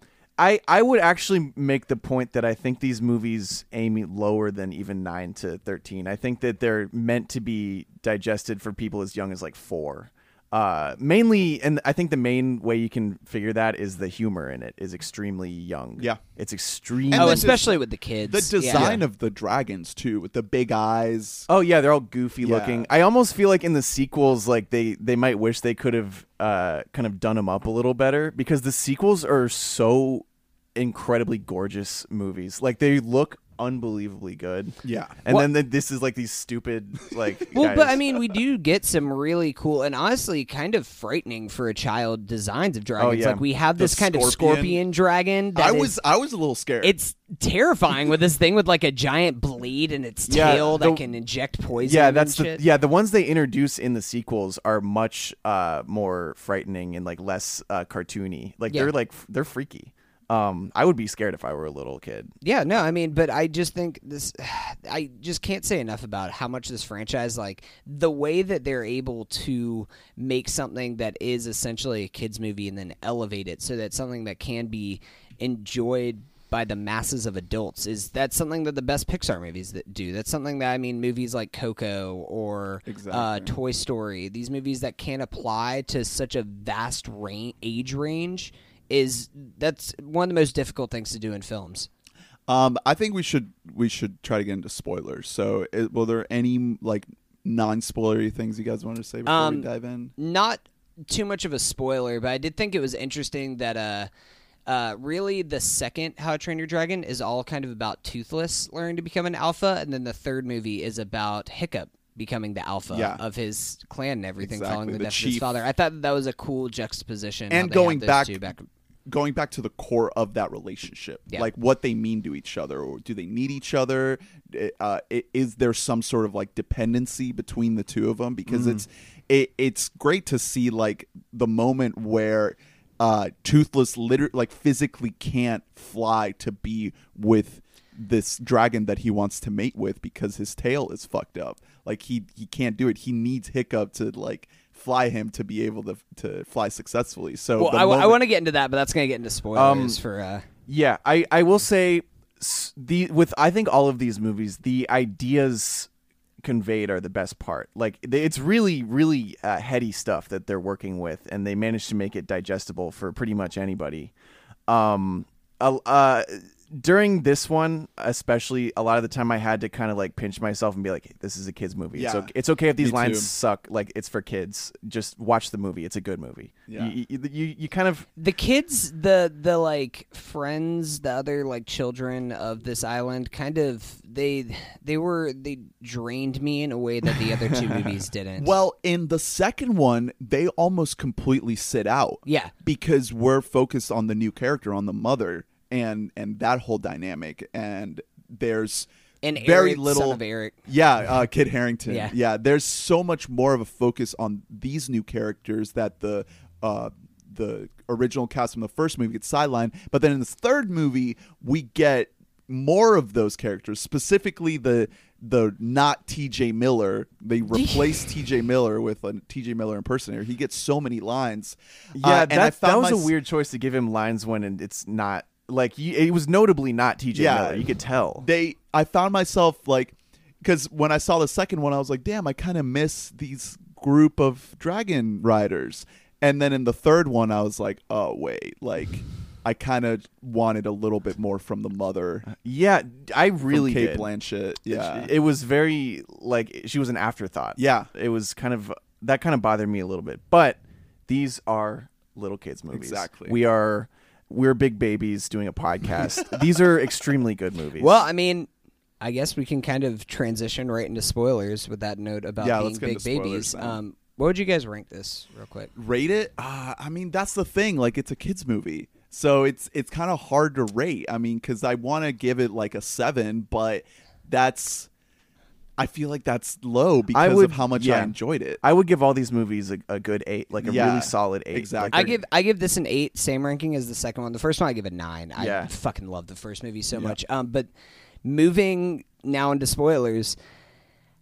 I, I would actually make the point that I think these movies aim lower than even 9 to 13. I think that they're meant to be digested for people as young as like 4. Uh, mainly, and I think the main way you can figure that is the humor in it is extremely young. Yeah. It's extremely. And oh, the especially with the kids. the design yeah. of the dragons too, with the big eyes. Oh yeah, they're all goofy Yeah. looking. I almost feel like in the sequels, like they they might wish they could have uh, kind of done them up a little better because the sequels are so incredibly gorgeous movies. Like they look unbelievably good. Yeah. and Well- then the, this is like these stupid like. Well, but. I mean, we do get some really cool and honestly kind of frightening for a child designs of dragons. Oh, yeah. Like we have The this kind of scorpion. scorpion dragon. That I is- was I was a little scared. It's terrifying with this thing with like a giant blade in its Yeah, tail the- that can inject poison. yeah, and that's the shit. yeah the ones they introduce in the sequels are much uh more frightening and like less uh cartoony. Like Yeah. they're like f- they're freaky. Um, I would be scared if I were a little kid. Yeah, no, I mean, but I just think this. I just can't say enough about how much this franchise, like the way that they're able to make something that is essentially a kids movie and then elevate it so that something that can be enjoyed by the masses of adults is that's something that the best Pixar movies that do. That's something that I mean, movies like Coco or uh, Toy Story, these movies that can apply to such a vast range, age range, is that's one of the most difficult things to do in films. Um, I think we should we should try to get into spoilers. So, i will there any like non-spoilery things you guys want to say before Um, we dive in? not too much of a spoiler, but I did think it was interesting that uh uh really the second How to Train Your Dragon is all kind of about Toothless learning to become an alpha, and then the third movie is about Hiccup becoming the alpha Yeah. of his clan and everything following the, the death of his father. I thought that was a cool juxtaposition. And going back- back Going back to the core of that relationship, Yeah. like what they mean to each other, or do they need each other? Uh, is there some sort of like dependency between the two of them? Because it's it, it's great to see like the moment where uh, Toothless literally like physically can't fly to be with this dragon that he wants to mate with because his tail is fucked up. Like he he can't do it. He needs Hiccup to like fly him to be able to to fly successfully. So Well, I, moment- want to get into that, but that's going to get into spoilers Um, for. Uh, Yeah, I, I will say the with I think all of these movies the ideas conveyed are the best part. Like it's really really uh, heady stuff that they're working with, and they managed to make it digestible for pretty much anybody. Um, uh, uh, during this one, especially, a lot of the time I had to kind of like pinch myself and be like, "This is a kids movie. It's, okay, it's okay if these Me lines too. suck. Like it's for kids. Just watch the movie. It's a good movie. Yeah. You, you, you, you kind of the kids the the like friends the other like children of this island kind of they they were they drained me in a way that the other two movies didn't Well, in the second one, they almost completely sit out. Yeah. Because we're focused on the new character, on the mother, and and that whole dynamic. And there's and very Eric, little son of Eric Yeah, uh, Kit Harington. Yeah. yeah. There's so much more of a focus on these new characters that the uh, the original cast from the first movie gets sidelined. But then in this third movie, we get more of those characters, specifically the the not T.J. Miller. They replace T.J. Miller with a T.J. Miller impersonator. He gets so many lines. Yeah, Uh, and I that, that found was a weird choice to give him lines when it's not like you, it was notably not T.J. Yeah. Miller. You could tell. they i found myself like because when i saw the second one i was like damn i kind of miss these group of dragon riders and then in the third one i was like oh wait like i kind of wanted a little bit more from the mother uh, yeah, I really cate did. blanchett yeah It was very like she was an afterthought. Yeah. it was kind of that kind of bothered me a little bit. But these are little kids movies. Exactly. We are we're big babies doing a podcast. these are extremely good movies. well i mean i guess we can kind of transition right into spoilers with that note about Yeah, being let's get big into spoilers babies now. um what would you guys rank this real quick rate it uh, i mean that's the thing like it's a kids movie so it's it's kind of hard to rate i mean because i want to give it like a seven but that's i feel like that's low because would- of how much i enjoyed it I would give all these movies a, a good eight, like a Yeah, really solid eight. exactly. Like, I give I give this an eight, same ranking as the second one. The first one I give a nine. I Yeah. fucking love the first movie so Yeah. much. Um, but moving now into spoilers,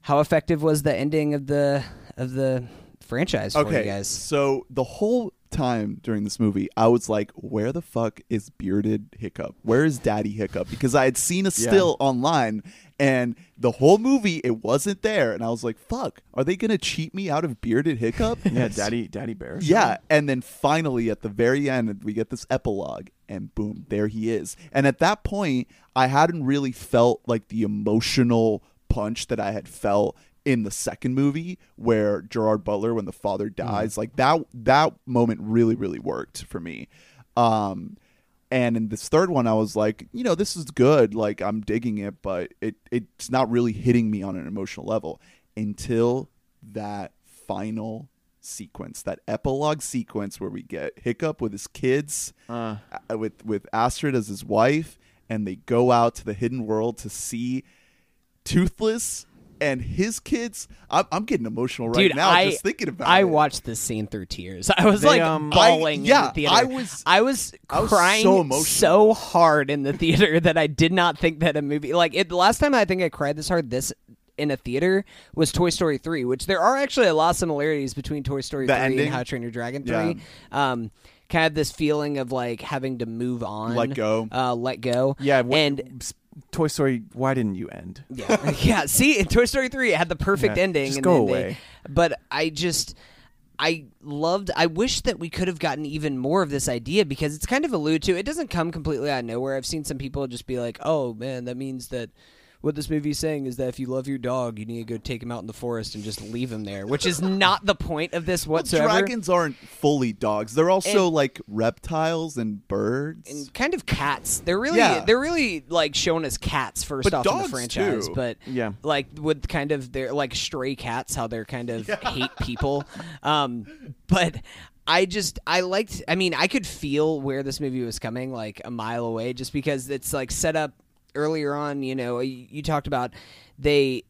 how effective was the ending of the of the franchise for you guys? so the whole time during this movie i was like where the fuck is bearded hiccup where is daddy hiccup because i had seen a still online and the whole movie it wasn't there and i was like fuck are they gonna cheat me out of bearded hiccup yeah, Daddy Daddy Bear. Yeah, and then finally at the very end we get this epilogue and boom, there he is. And at that point, I hadn't really felt like the emotional punch that I had felt in the second movie where Gerard Butler when the father dies, like that that moment really really worked for me. Um and in this third one I was like, you know, this is good, like I'm digging it, but it it's not really hitting me on an emotional level until that final sequence, that epilogue sequence where we get Hiccup with his kids, Uh. uh, with with Astrid as his wife, and they go out to the hidden world to see Toothless and his kids. I'm, I'm getting emotional right Dude, now I just thinking about I it. I watched this scene through tears. I was They, like um, bawling. I- yeah, in the theater. I was- I was I was crying so so hard in the theater that I did not think that a movie like it. The last time I think I cried this hard this in a theater was Toy Story three, which there are actually a lot of similarities between Toy Story The three ending? and How to Train Your Dragon Yeah. three. Um, kind of this feeling of like having to move on, Let go. uh, let go. Yeah, wh- and s- Toy Story. Why didn't you end? yeah, yeah. See, in Toy Story three, it had the perfect Yeah, ending. just go they- away. but I just, I loved. I wish that we could have gotten even more of this idea because it's kind of alluded to. It doesn't come completely out of nowhere. I've seen some people just be like, "Oh man, that means that." What this movie is saying is that if you love your dog, you need to go take him out in the forest and just leave him there, which is not the point of this Well, whatsoever. dragons aren't fully dogs. They're also And- like reptiles and birds. and kind of cats. They're really Yeah. they're really like shown as cats first But off in the franchise, too. but Yeah. like with kind of they're like stray cats, how they're kind of hate people. Um, but I just I liked. I mean, I could feel where this movie was coming, like a mile away, just because it's like set up earlier on. You know, you, you talked about they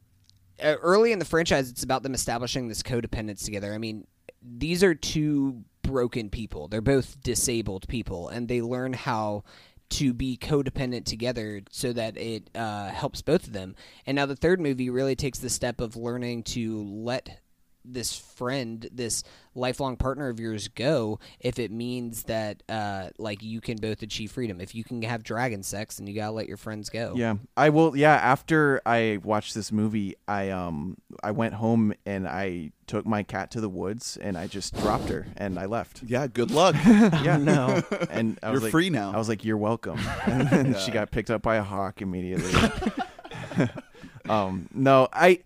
uh, early in the franchise, it's about them establishing this codependence together. I mean, these are two broken people. They're both disabled people, and they learn how to be codependent together so that it uh, helps both of them. And now the third movie really takes the step of learning to let this friend, this lifelong partner of yours go if it means that uh, like you can both achieve freedom. If you can have dragon sex, then you gotta let your friends go. Yeah, I will. Yeah, after I watched this movie, I um I went home and I took my cat to the woods and I just dropped her and I left. yeah, good luck. Yeah, no, and I You're like- free now. I was like, "You're welcome," and then she got picked up by a hawk immediately. um, no, I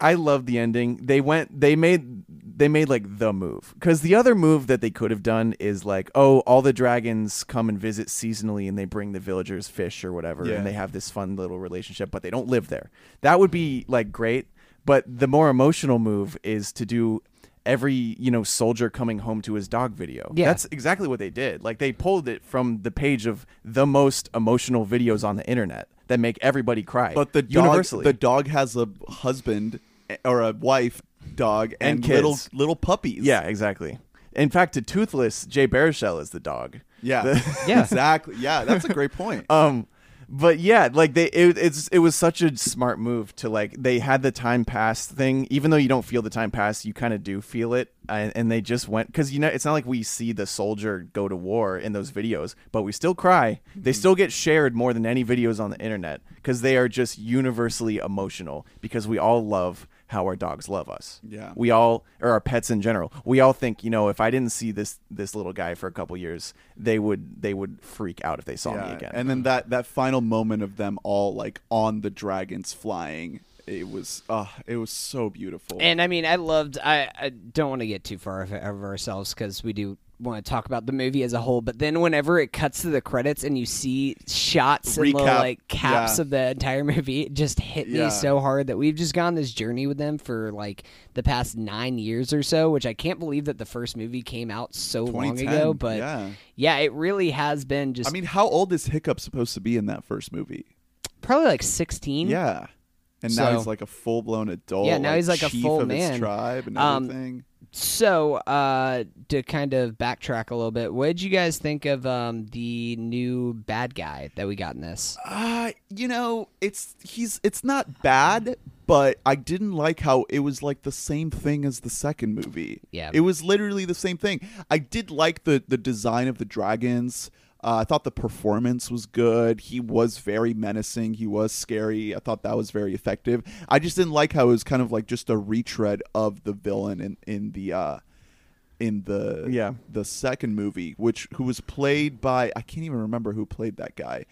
I love the ending. They went, they made, they made like the move because the other move that they could have done is like, oh, all the dragons come and visit seasonally and they bring the villagers fish or whatever, Yeah. and they have this fun little relationship, but they don't live there. That would be like great. But the more emotional move is to do every you know soldier coming home to his dog video. Yeah. That's exactly what they did. Like they pulled it from the page of the most emotional videos on the internet that make everybody cry. But the dog, universally, the dog has a husband eh, or a wife dog and, And little kids. little puppies. yeah, exactly. In fact, to Toothless, Jay Baruchel is the dog. yeah, The- Yeah. exactly. Yeah, that's a great point. um but yeah like they it, it's it was such a smart move to like they had the time pass thing. Even though you don't feel the time pass you kind of do feel it. And, and they just went because you know it's not like we see the soldier go to war in those videos but we still cry. They Mm-hmm. still get shared more than any videos on the internet because they are just universally emotional because we all love how our dogs love us Yeah. we all or our pets in general we all think you know if i didn't see this this little guy for a couple years they would they would freak out if they saw me again And then that that final moment of them all like on the dragons flying, it was uh it was so beautiful. And I mean, I loved. I, I don't want to get too far of, of ourselves because we do want to talk about the movie as a whole. But then, whenever it cuts to the credits and you see shots and little like caps yeah. of the entire movie, it just hit me Yeah. so hard that we've just gone this journey with them for like the past nine years or so. Which I can't believe that the first movie came out so long ago. But yeah. yeah, it really has been just. I mean, how old is Hiccup supposed to be in that first movie? probably like sixteen. Yeah. And now So- he's like a full blown adult. Yeah, now he's like a full of his man. tribe and Um, everything. So, uh, to kind of backtrack a little bit, what did you guys think of um, the new bad guy that we got in this? Uh, you know, it's he's it's not bad, but I didn't like how it was like the same thing as the second movie. Yeah. It was literally the same thing. I did like the the design of the dragons. Uh, I thought the performance was good. He was very menacing. He was scary. I thought that was very effective. I just didn't like how it was kind of like just a retread of the villain in in the uh in the Yeah. the second movie, which who was played by I can't even remember who played that guy.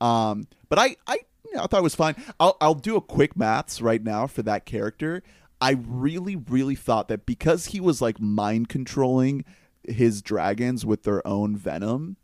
Um, but I I you know, I thought it was fine. I'll I'll do a quick maths right now for that character. I really really thought that because he was like mind controlling his dragons with their own venom,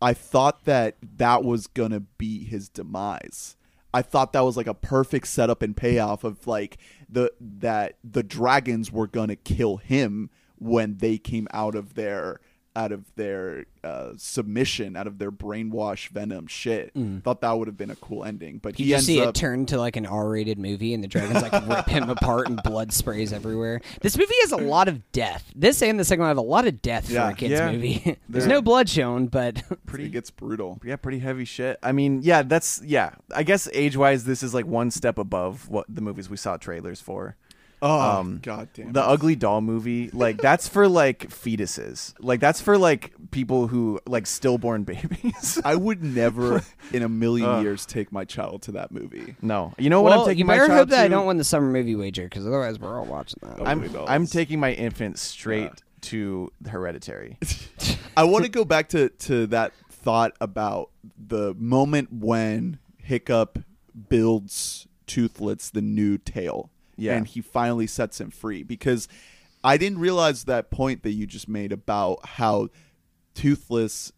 I thought that that was going to be his demise. I thought that was like a perfect setup and payoff of like the that the dragons were going to kill him when they came out of their out of their uh, submission, out of their brainwash venom shit. Thought that would have been a cool ending, but You he just ends see up it turn to like an R-rated movie, and the dragons like rip him apart, and blood sprays everywhere. This movie has a lot of death. This and the second one have a lot of death Yeah. for a kids Yeah. movie. There's They're- no blood shown, but pretty it gets brutal. Yeah, pretty heavy shit. I mean, yeah, that's yeah. I guess age wise, this is like one step above what the movies we saw trailers for. Oh Um, god damn! The it. Ugly Doll movie, like that's for like fetuses. Like that's for like people who like stillborn babies. I would never in a million Ugh. years take my child to that movie. no, you know what I'm taking you my better child hope that I to? don't win the summer movie wager, because otherwise we're all watching that. Oh. I'm I'm taking my infant straight to Hereditary. I want to go back to to that thought about the moment when Hiccup builds Toothless the new tail. Yeah. And he finally sets him free because I didn't realize that point that you just made about how Toothless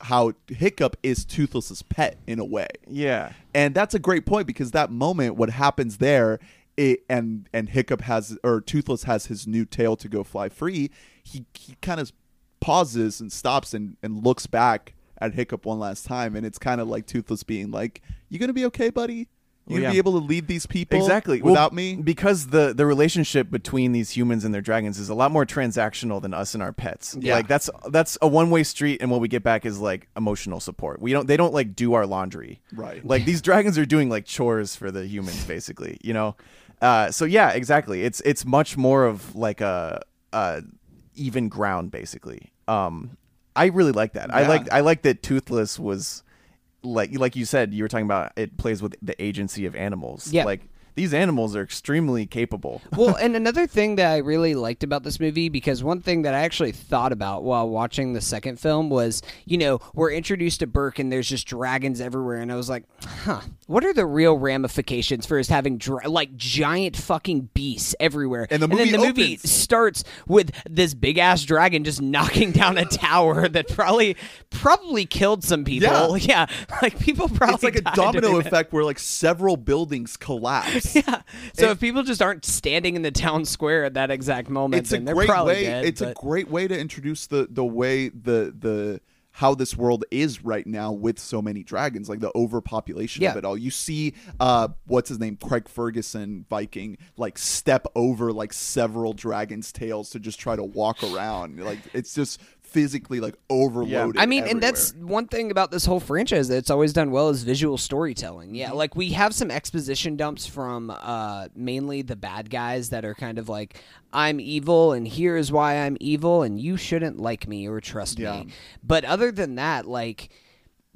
how Hiccup is Toothless's pet in a way. yeah, And that's a great point because that moment, what happens there, it, and and Hiccup has or Toothless has his new tail to go fly free. He he kind of pauses and stops and and looks back at Hiccup one last time, and it's kind of like Toothless being like, "You gonna be okay, buddy? You Well, gonna yeah. be able to lead these people exactly. Well, without me?" because the the relationship between these humans and their dragons is a lot more transactional than us and our pets. Yeah. Like that's that's a one way street, and what we get back is like emotional support. We don't they don't like do our laundry. Right. Like these dragons are doing like chores for the humans, basically. You know. Uh, so yeah, exactly. It's it's much more of like a, a even ground, basically. Um, I really like that. I like I like that Toothless was like like you said you were talking about it plays with the agency of animals. Yeah. Like these animals are extremely capable. well, and another thing that I really liked about this movie, because one thing that I actually thought about while watching the second film was, you know, we're introduced to Berk and there's just dragons everywhere, and I was like, huh, what are the real ramifications for us having dra- like giant fucking beasts everywhere? And the then movie the movie starts with this big ass dragon just knocking down a tower that probably probably killed some people. Yeah. Yeah, like people probably it's like a domino effect where like several buildings collapse. Yeah. So It- if people just aren't standing in the town square at that exact moment, it's a great probably way dead. it's a great way to introduce the the way the the how this world is right now with so many dragons like the overpopulation of it all you see uh what's his name craig ferguson viking like step over like several dragons tails to just try to walk around like it's just physically like overloaded Yeah. I mean, and that's one thing about this whole franchise that it's always done well is visual storytelling. Mm-hmm. Yeah, like we have some exposition dumps from uh, mainly the bad guys that are kind of like, "I'm evil, and here is why I'm evil, and you shouldn't like me or trust Yeah. me." But other than that, like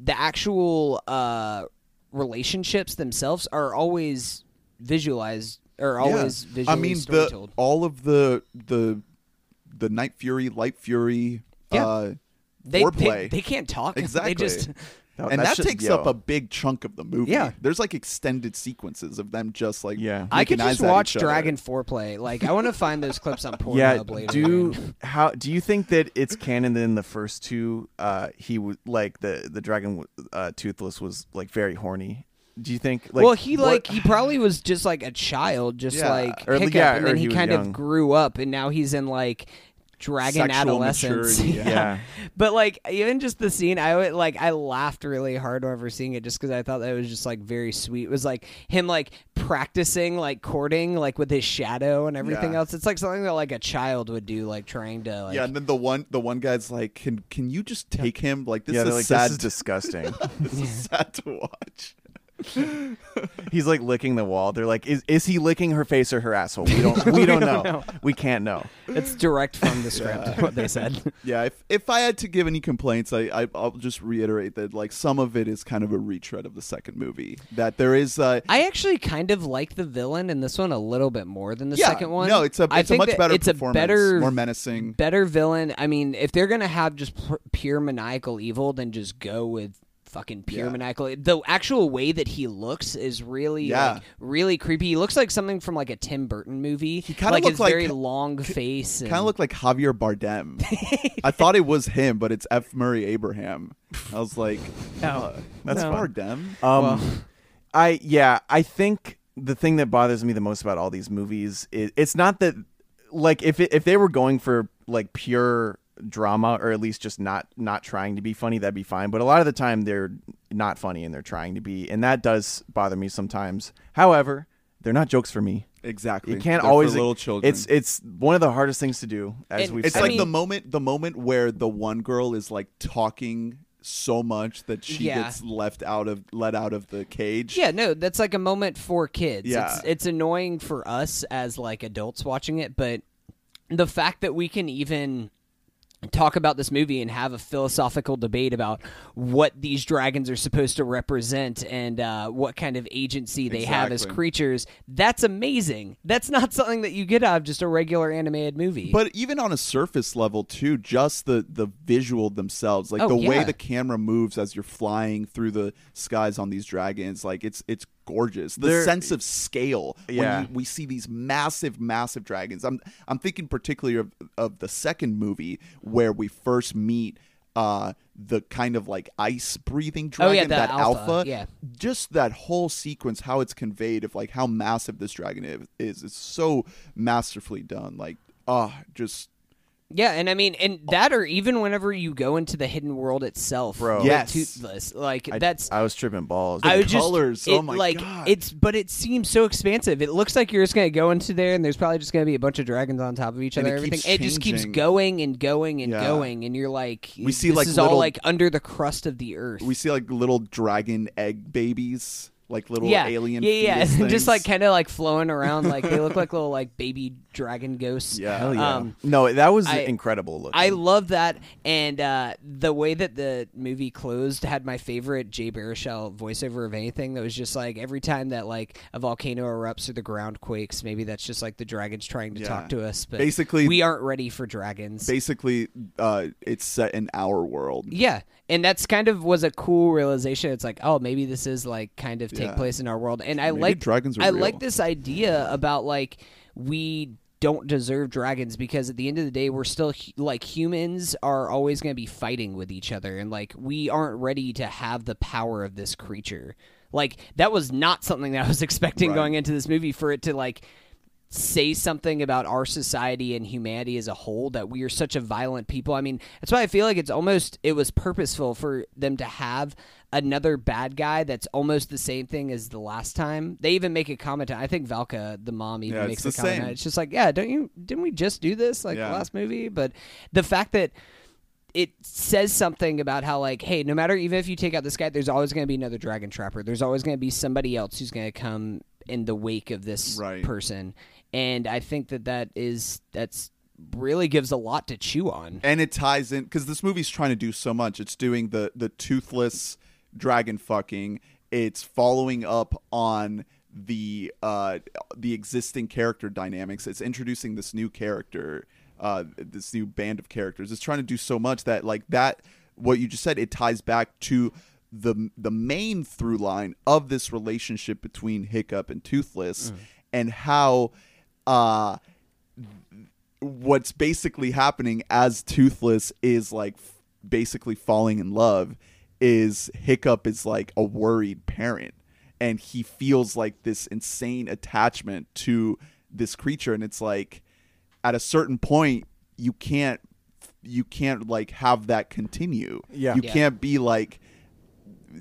the actual uh, relationships themselves are always visualized or always Yeah. visually I mean, story the all of the the the Night Fury, Light Fury, Yeah. uh, They, foreplay. they they can't talk. Exactly. They just and that that takes yo. up a big chunk of the movie. Yeah. there's like extended sequences of them just like Yeah. I could just watch each other. Dragon foreplay. Like I want to find those clips on Pornhub yeah. later. Do man. how do you think that it's canon that in the first two, uh, he would like the the dragon uh, toothless was like very horny? Do you think? Like, well, he what- like he probably was just like a child, just Yeah. like Or, Hiccup, yeah, and then he he, kind young. of grew up, and now he's in like dragon Sexual adolescence. maturity, yeah. yeah. But like even just the scene, I would like I laughed really hard whenever seeing it, just because I thought that was just like very sweet. It was like him like practicing like courting like with his shadow and everything Yeah. else. It's like something that like a child would do, like trying to like yeah, and then the one the one guy's like, "Can can you just take him? Like this yeah, is like sad. this is disgusting. this is sad to watch." He's like licking the wall. They're like, is is he licking her face or her asshole? We don't we don't know. know. We can't know. It's direct from the script, what they said. Yeah, if if I had to give any complaints, I, I I'll just reiterate that like some of it is kind of a retread of the second movie. That there is uh I actually kind of like the villain in this one a little bit more than the yeah, second one. No, it's a I it's a much better It's a performance, better, more menacing. better villain. I mean, if they're gonna have just p- pure maniacal evil, then just go with fucking pure Yeah. maniacal. The actual way that he looks is really, Yeah. like, really creepy. He looks like something from like a Tim Burton movie. He kinda looks like looked his like- very long face. Kind of looked like Javier Bardem. I thought it was him, but it's F. Murray Abraham. I was like, uh, that's No. Bardem. Um, I yeah, I think the thing that bothers me the most about all these movies is it's not that like if it, if they were going for like pure drama or at least just not not trying to be funny that'd be fine but a lot of the time they're not funny and they're trying to be and that does bother me sometimes however they're not jokes for me Exactly. you can't They're always little children. it's it's one of the hardest things to do as And we've It's said like mean- the moment the moment where the one girl is like talking so much that she Yeah. gets left out of let out of the cage. Yeah, no, that's like a moment for kids. Yeah. It's, it's annoying for us as like adults watching it, but the fact that we can even talk about this movie and have a philosophical debate about what these dragons are supposed to represent and uh, what kind of agency they have as creatures. That's amazing. That's not something that you get out of just a regular animated movie. But even on a surface level too, just the the visual themselves, like Oh, the way the camera moves as you're flying through the skies on these dragons, like it's it's gorgeous. The They're- sense of scale Yeah. when you, we see these massive, massive dragons. I'm I'm thinking particularly of of the second movie where we first meet uh the kind of like ice breathing dragon, Oh, yeah, that alpha, yeah. just that whole sequence how it's conveyed of like how massive this dragon is is so masterfully done like ah just Yeah, and I mean, and that, or even whenever you go into the hidden world itself, Bro. with Yes. Toothless, like I, that's. I was tripping balls I was would just- it, oh my like, God. It's but it seems so expansive. It looks like you're just gonna go into there, and there's probably just gonna be a bunch of dragons on top of each And other. it everything. keeps It just keeps going and going and Yeah. going, and you're like, We see, this like, is all like under the crust of the earth. we see like little dragon egg babies like little yeah, alien yeah, yeah, just like kind of like flowing around. Like they look like little like baby dragon ghosts. Yeah. Hell yeah. Um, no that was I- incredible looking. I love that, and uh, the way that the movie closed had my favorite Jay Baruchel voiceover of anything. That was just like every time that like a volcano erupts or the ground quakes, maybe that's just like the dragons trying to Yeah. talk to us. But Basically- we aren't ready for dragons. basically uh it's set in our world yeah, and that's kind of was a cool realization. It's like, oh, maybe this is like kind of take Yeah. place in our world, and I like dragons are I real. like this idea about like we don't deserve dragons because at the end of the day we're still like humans are always going to be fighting with each other and like we aren't ready to have the power of this creature like that was not something that i was expecting Right. going into this movie for it to like say something about our society and humanity as a whole that we are such a violent people. I mean, that's why I feel like it's almost it was purposeful for them to have another bad guy that's almost the same thing as the last time. They even make a comment. I think Valka, the mom, even Yeah, makes a comment. same. It's just like, yeah, don't you? Didn't we just do this like Yeah. the last movie? But the fact that it says something about how like hey no matter even if you take out this guy there's always going to be another dragon trapper there's always going to be somebody else who's going to come in the wake of this Right. person and i think that that is that's really gives a lot to chew on and it ties in because this movie's trying to do so much. It's doing the the toothless dragon fucking. It's following up on the uh the existing character dynamics. It's introducing this new character, uh this new band of characters. It's trying to do so much that like that what you just said it ties back to the the main through line of this relationship between Hiccup and Toothless and how uh what's basically happening as Toothless is like f- basically falling in love is Hiccup is like a worried parent and he feels like this insane attachment to this creature and it's like at a certain point you can't you can't like have that continue. Yeah. You Yeah. can't be like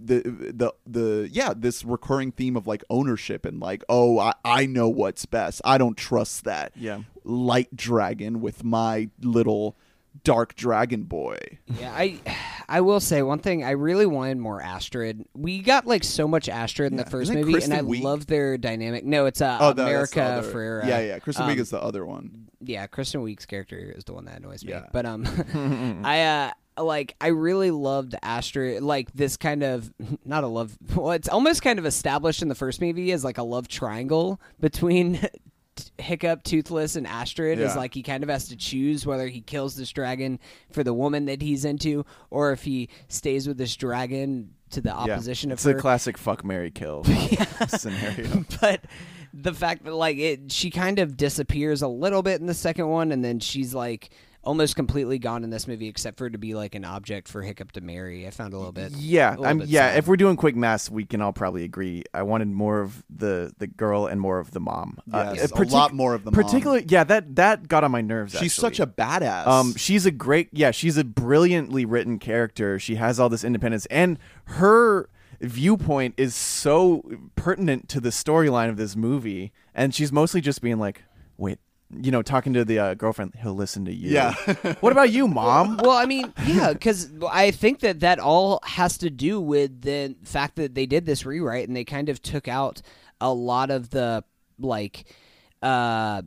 the the the yeah this recurring theme of like ownership and like oh I, I know what's best i don't trust that Yeah. light dragon with my little dark dragon boy yeah i i will say one thing i really wanted more astrid we got like so much astrid in Yeah. the 1st movie Kristen and i Wiig? love their dynamic no it's uh oh no, the america other- for yeah yeah kristen um, Wiig is the other one yeah, Kristen Wiig's character is the one that annoys me. Yeah. But um, I uh like I really loved Astrid. Like this kind of not a love. Well, it's almost kind of established in the first movie as like a love triangle between. Hiccup, Toothless, and Astrid is like he kind of has to choose whether he kills this dragon for the woman that he's into, or if he stays with this dragon to the opposition yeah. of it's a classic fuck Mary kill scenario. but the fact that like it she kind of disappears a little bit in the second one and then she's like almost completely gone in this movie, except for to be like an object for Hiccup to marry. I found a little bit. Yeah, little I'm, bit yeah. sad. If we're doing quick math, we can all probably agree. I wanted more of the the girl and more of the mom. Yes, a partic- lot more of the mom. Particularly, yeah. That that got on my nerves. She's actually. such a badass. Um, she's a great, yeah, she's a brilliantly written character. She has all this independence, and her viewpoint is so pertinent to the storyline of this movie. And she's mostly just being like, "Wait, you know, talking to the uh, girlfriend. He'll listen to you. Yeah. what about you, mom? well, I mean, yeah, because I think that that all has to do with the fact that they did this rewrite and they kind of took out a lot of the like, uh,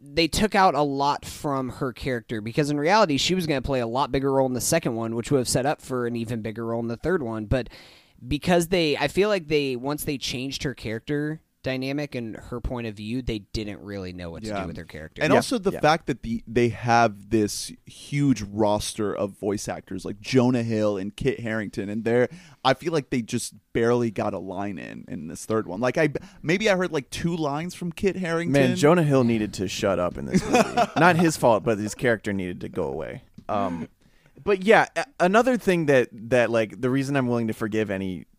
they took out a lot from her character because in reality she was going to play a lot bigger role in the second one, which would have set up for an even bigger role in the third one, but because they, I feel like they once they changed her character dynamic and her point of view, they didn't really know what to Yeah. do with her character. And Yeah, also the yeah. fact that the they have this huge roster of voice actors like Jonah Hill and Kit Harington, and they're I feel like they just barely got a line in in this third one. Like I maybe I heard like two lines from Kit Harington. Man, Jonah Hill needed to shut up in this movie. Not his fault, but his character needed to go away. Um, but yeah, another thing that that like the reason I'm willing to forgive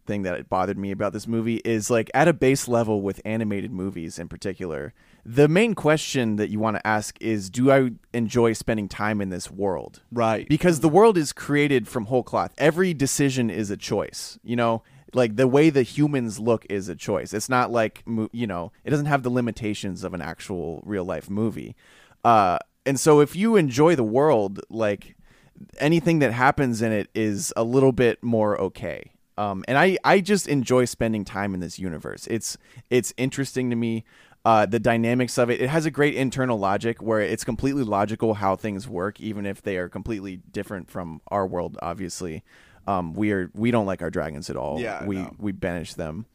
anything that bothered me about this movie is like at a base level with animated movies in particular, the main question that you want to ask is, do I enjoy spending time in this world? Right. because the world is created from whole cloth. Every decision is a choice. You know, like the way the humans look is a choice. It's not like you know, it doesn't have the limitations of an actual real life movie. Uh, and so if you enjoy the world, like anything that happens in it is a little bit more okay. Um, and I, I just enjoy spending time in this universe. It's it's interesting to me. Uh, the dynamics of it. It has a great internal logic where it's completely logical how things work, even if they are completely different from our world. Obviously, um, we are we don't like our dragons at all. Yeah, we no. we banish them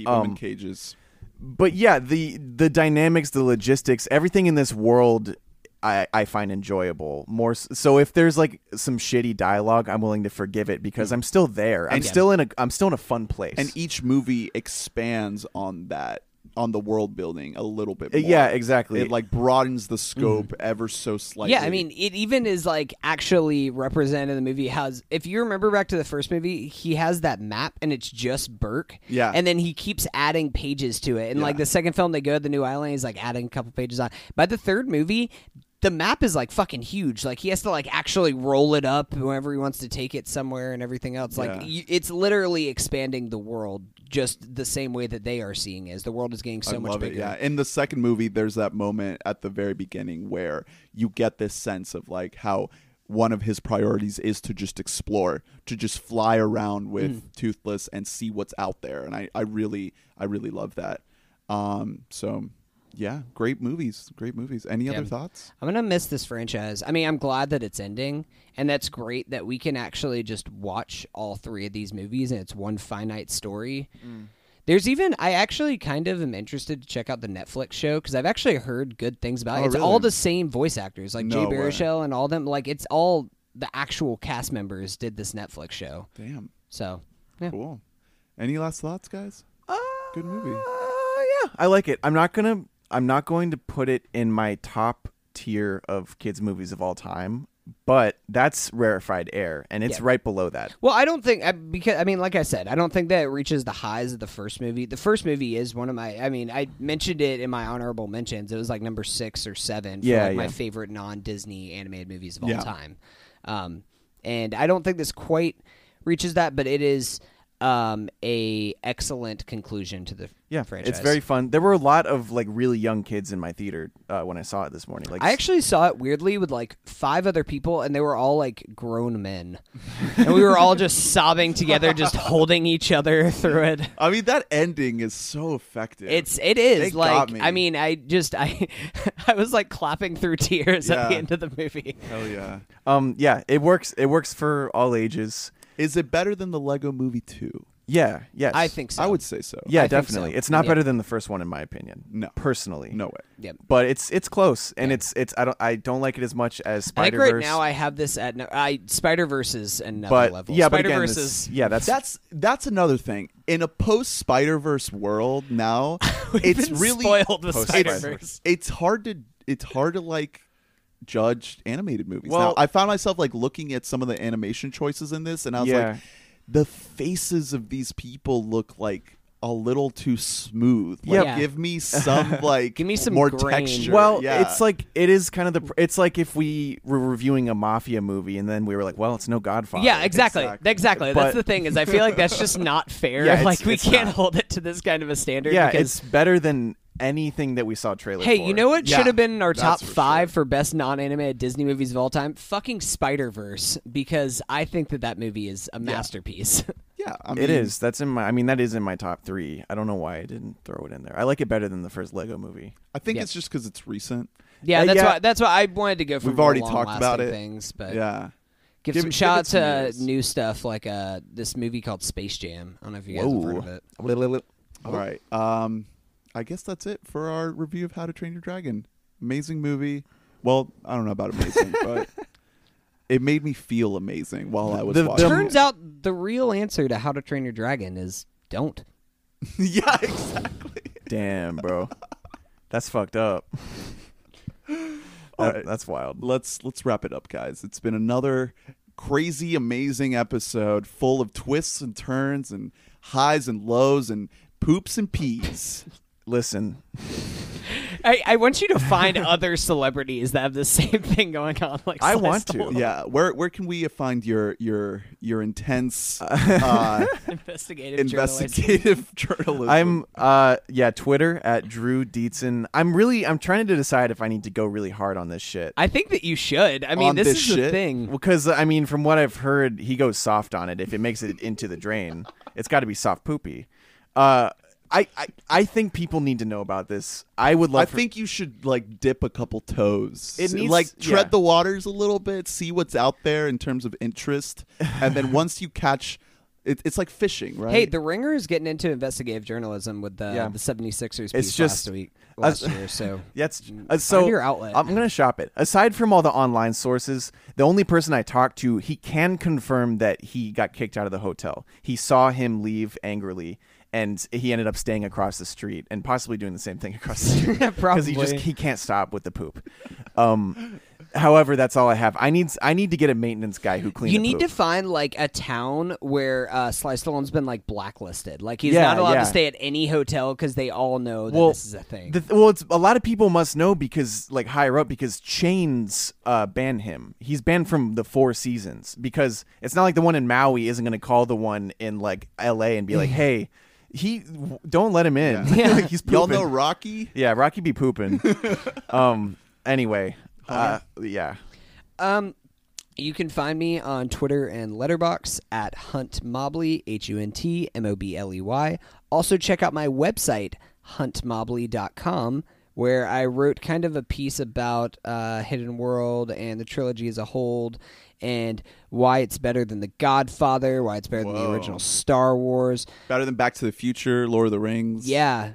keep them in um, cages. but yeah, the the dynamics, the logistics, everything in this world, I I find enjoyable. More so, if there's like some shitty dialogue, I'm willing to forgive it because I'm still there. I'm And- still in a I'm still in a fun place. And each movie expands on that on the world building a little bit Uh, more. yeah, exactly. It like broadens the scope ever so slightly. Yeah, I mean, it even is like actually represented in the movie. Has if you remember back to the first movie, he has that map and it's just Berk. Yeah. and then he keeps adding pages to it. And like the second film, they go to the new island. He's like adding a couple pages on. By the third movie. The map is like fucking huge. Like he has to like actually roll it up whenever he wants to take it somewhere and everything else. Like Yeah. y it's literally expanding the world just the same way that they are seeing it. As the world is getting so I much love bigger. it. Yeah, in the second movie, there's that moment at the very beginning where you get this sense of like how one of his priorities is to just explore, to just fly around with Mm. Toothless and see what's out there, and I, I really, I really love that. Um, so yeah, great movies, great movies. Any other thoughts? I'm gonna miss this franchise. I mean, I'm glad that it's ending, and that's great that we can actually just watch all three of these movies, and it's one finite story. Mm. There's even I actually kind of am interested to check out the Netflix show because I've actually heard good things about it. Oh, It's really? all the same voice actors, like No Jay way. Baruchel and all them. Like it's all the actual cast members did this Netflix show. Damn, So yeah. cool. Any last thoughts, guys? Good movie. Uh, yeah, I like it. I'm not gonna. I'm not going to put it in my top tier of kids movies of all time, but that's rarefied air, and it's Yeah. right below that. Well, I don't think I- because I mean, like I said, I don't think that it reaches the highs of the first movie. The first movie is one of my. I mean, I mentioned it in my honorable mentions. It was like number six or seven for Yeah, like my favorite non-Disney animated movies of all Yeah. time. Um, and I don't think this quite reaches that, but it is um, a excellent conclusion to the Yeah, franchise. it's very fun. There were a lot of like really young kids in my theater uh, when I saw it this morning. Like I actually saw it weirdly with like five other people, and they were all like grown men, and we were all just sobbing together, just holding each other through it. I mean, that ending is so effective. It's it is It like me. I mean I just I I was like clapping through tears at the end of the movie. hell yeah. um yeah, it works. It works for all ages. Is it better than the Lego Movie Two? Yeah, yes. I think so. I would say so. Yeah, I think definitely. so. It's not Yeah. better than the first one in my opinion. No. personally, No way. Yep. But it's it's close, and it's it's I don't I don't like it as much as I Spider Verse. right now I have this at no, I Spider Verse is another but level. yeah, but Spider again, Verse this- is yeah, that's That's that's another thing. In a post Spider Verse world now, We've it's been really spoiled with Post Spider Verse. it's hard to it's hard to like judged animated movies. Well- now, I found myself like looking at some of the animation choices in this, and I was Yeah. like, the faces of these people look like a little too smooth. Like, Yeah. give me some like Give me some more grain. texture. Well, yeah. it's like it is kind of the. It's like if we were reviewing a mafia movie and then we were like, "Well, it's no Godfather." Yeah, exactly. Exactly. Exactly. But- That's the thing is I feel like that's just not fair. Yeah, like we can't not. hold it to this kind of a standard Yeah, because it's better than anything that we saw trailer. Hey, for. you know what Yeah, should have been in our top for five sure. for best non-animated Disney movies of all time? Fucking Spider Verse, because I think that that movie is a masterpiece. yeah, I mean, It is. That's in my. I mean, that is in my top three. I don't know why I didn't throw it in there. I like it better than the first Lego movie. I think Yeah. it's just because it's recent. yeah, Uh, that's yeah. why. That's why I wanted to go for We've already talked about it. Things, but yeah. give, Give some it- shout out give it some to years. new stuff like uh this movie called Space Jam. I don't know if you guys have heard of it. All right. Um, I guess that's it for our review of How to Train Your Dragon. Amazing movie. Well, I don't know about amazing, but it made me feel amazing while I was The- the- watching. Turns out the real answer to How to Train Your Dragon is don't. yeah, exactly. Damn, bro, that's fucked up. All That- right. That's wild. let's let's wrap it up, guys. It's been another crazy, amazing episode full of twists and turns and highs and lows and poops and peas. Listen, I, I want you to find other celebrities that have the same thing going on. Like I Sly want to. Yeah, where where can we find your your your intense uh, investigative journalism. investigative journalism? I'm uh yeah Twitter at Drew Dietzen. I'm really I'm trying to decide if I need to go really hard on this shit. I think that you should. I mean, On this, this is the shit? thing. Because I mean, from what I've heard, he goes soft on it. If it makes it into the drain, it's got to be soft poopy. Uh, I, I I think people need to know about this. I would love. I for- think you should like dip a couple toes. It needs- like tread yeah. the waters a little bit, see what's out there in terms of interest, and then once you catch, it, it's like fishing, right? Hey, The Ringer is getting into investigative journalism with the Yeah. the 76ers piece It's just- last week, last uh, year. So That's Mm, uh, so. find your outlet. I'm gonna shop it. Aside from all the online sources, the only person I talked to, he can confirm that he got kicked out of the hotel. He saw him leave angrily, and he ended up staying across the street and possibly doing the same thing across the street because he just he can't stop with the poop. Um, however, that's all I have. I need I need to get a maintenance guy who cleans. you need poop. to find like a town where uh, Sly Stallone's been like blacklisted. Like he's Yeah, not allowed yeah. to stay at any hotel because they all know that well, this is a thing. The, well, it's a lot of people must know because like higher up because Chains uh, banned him. He's banned from the Four Seasons because it's not like the one in Maui isn't going to call the one in like L.A. and be like, "Hey, he don't let him in. Yeah. Like, he's y'all know Rocky. yeah, Rocky be pooping. um. Anyway, uh, yeah. Um, you can find me on Twitter and Letterboxd at Hunt Mobley, H U N T M O B L E Y. Also, check out my website, huntmobley.com, where I wrote kind of a piece about uh, Hidden World and the trilogy as a whole, and why it's better than The Godfather, why it's better than the original Star Wars. Better than Back to the Future, Lord of the Rings. Yeah.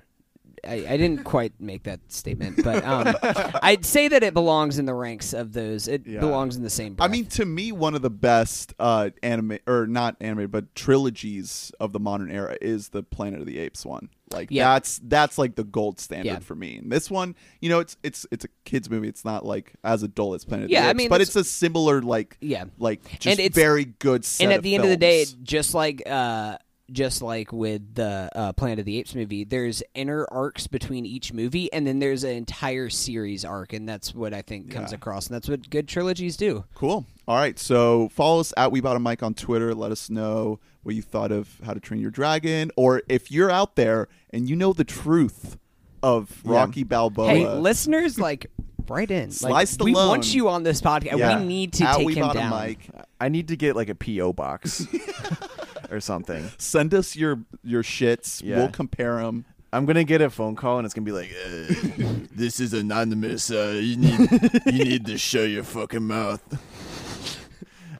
I, I didn't quite make that statement, but um, I'd say that it belongs in the ranks of those. It Yeah. belongs in the same. I mean, to me, one of the best uh, anime or not anime, but trilogies of the modern era is the Planet of the Apes one. Like Yeah. that's that's like the gold standard Yeah. for me. And this one, you know, it's it's it's a kids movie. It's not like as adult as Planet of Yeah, the I mean, but it's a similar like Yeah. like just And it's- very good. And at the end of the day, just like uh, just like with the uh, Planet of the Apes movie, there's inner arcs between each movie, and then there's an entire series arc, and that's what I think comes Yeah. across, and that's what good trilogies do. Cool. All right. So follow us at We Bought a Mic on Twitter. Let us know what you thought of How to Train Your Dragon, or if you're out there and you know the truth of Rocky Balboa. Hey, listeners, like. Right in. Sly Like, we Stallone. want you on this podcast. Yeah. We need to At take We him Bought down. a Mic. I need to get like a PO box or something. Send us your your shits. Yeah. We'll compare them. I'm gonna get a phone call and it's gonna be like, uh, "This is anonymous. Uh, you need you need to show your fucking mouth."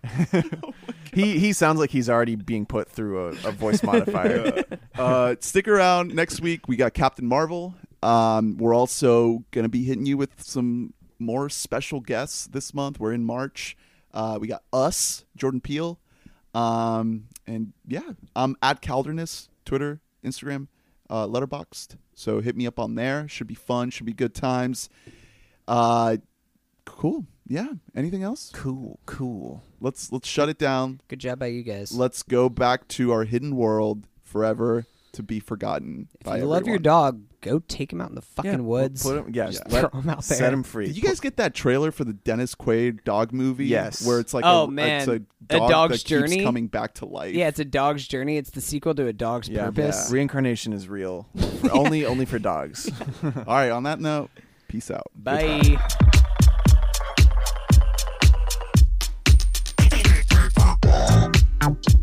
he he sounds like he's already being put through a, a voice modifier. uh, stick around next week. We got Captain Marvel. Um, we're also gonna be hitting you with some more special guests this month. We're in March. Uh, we got us, Jordan Peele, um, and yeah, I'm at Calderness, Twitter, Instagram, uh, Letterboxd. So hit me up on there. Should be fun. Should be good times. Uh, cool. yeah. Anything else? Cool, cool. Let's let's shut it down. Good job by you guys. Let's go back to our hidden world forever to be forgotten. if by you love your everyone. dog, go take him out in the fucking Yeah, woods. Put him, yes, Yeah. let, Throw 'em out set him free. Did you guys get that trailer for the Dennis Quaid dog movie? Yes. Where it's like Oh, a, man. it's a, A dog dog's that keeps journey? coming back to life. yeah, it's a dog's journey. It's the sequel to a dog's yeah, purpose. reincarnation is real. For- only, only for dogs. All right. On that note, peace out. Bye. Thank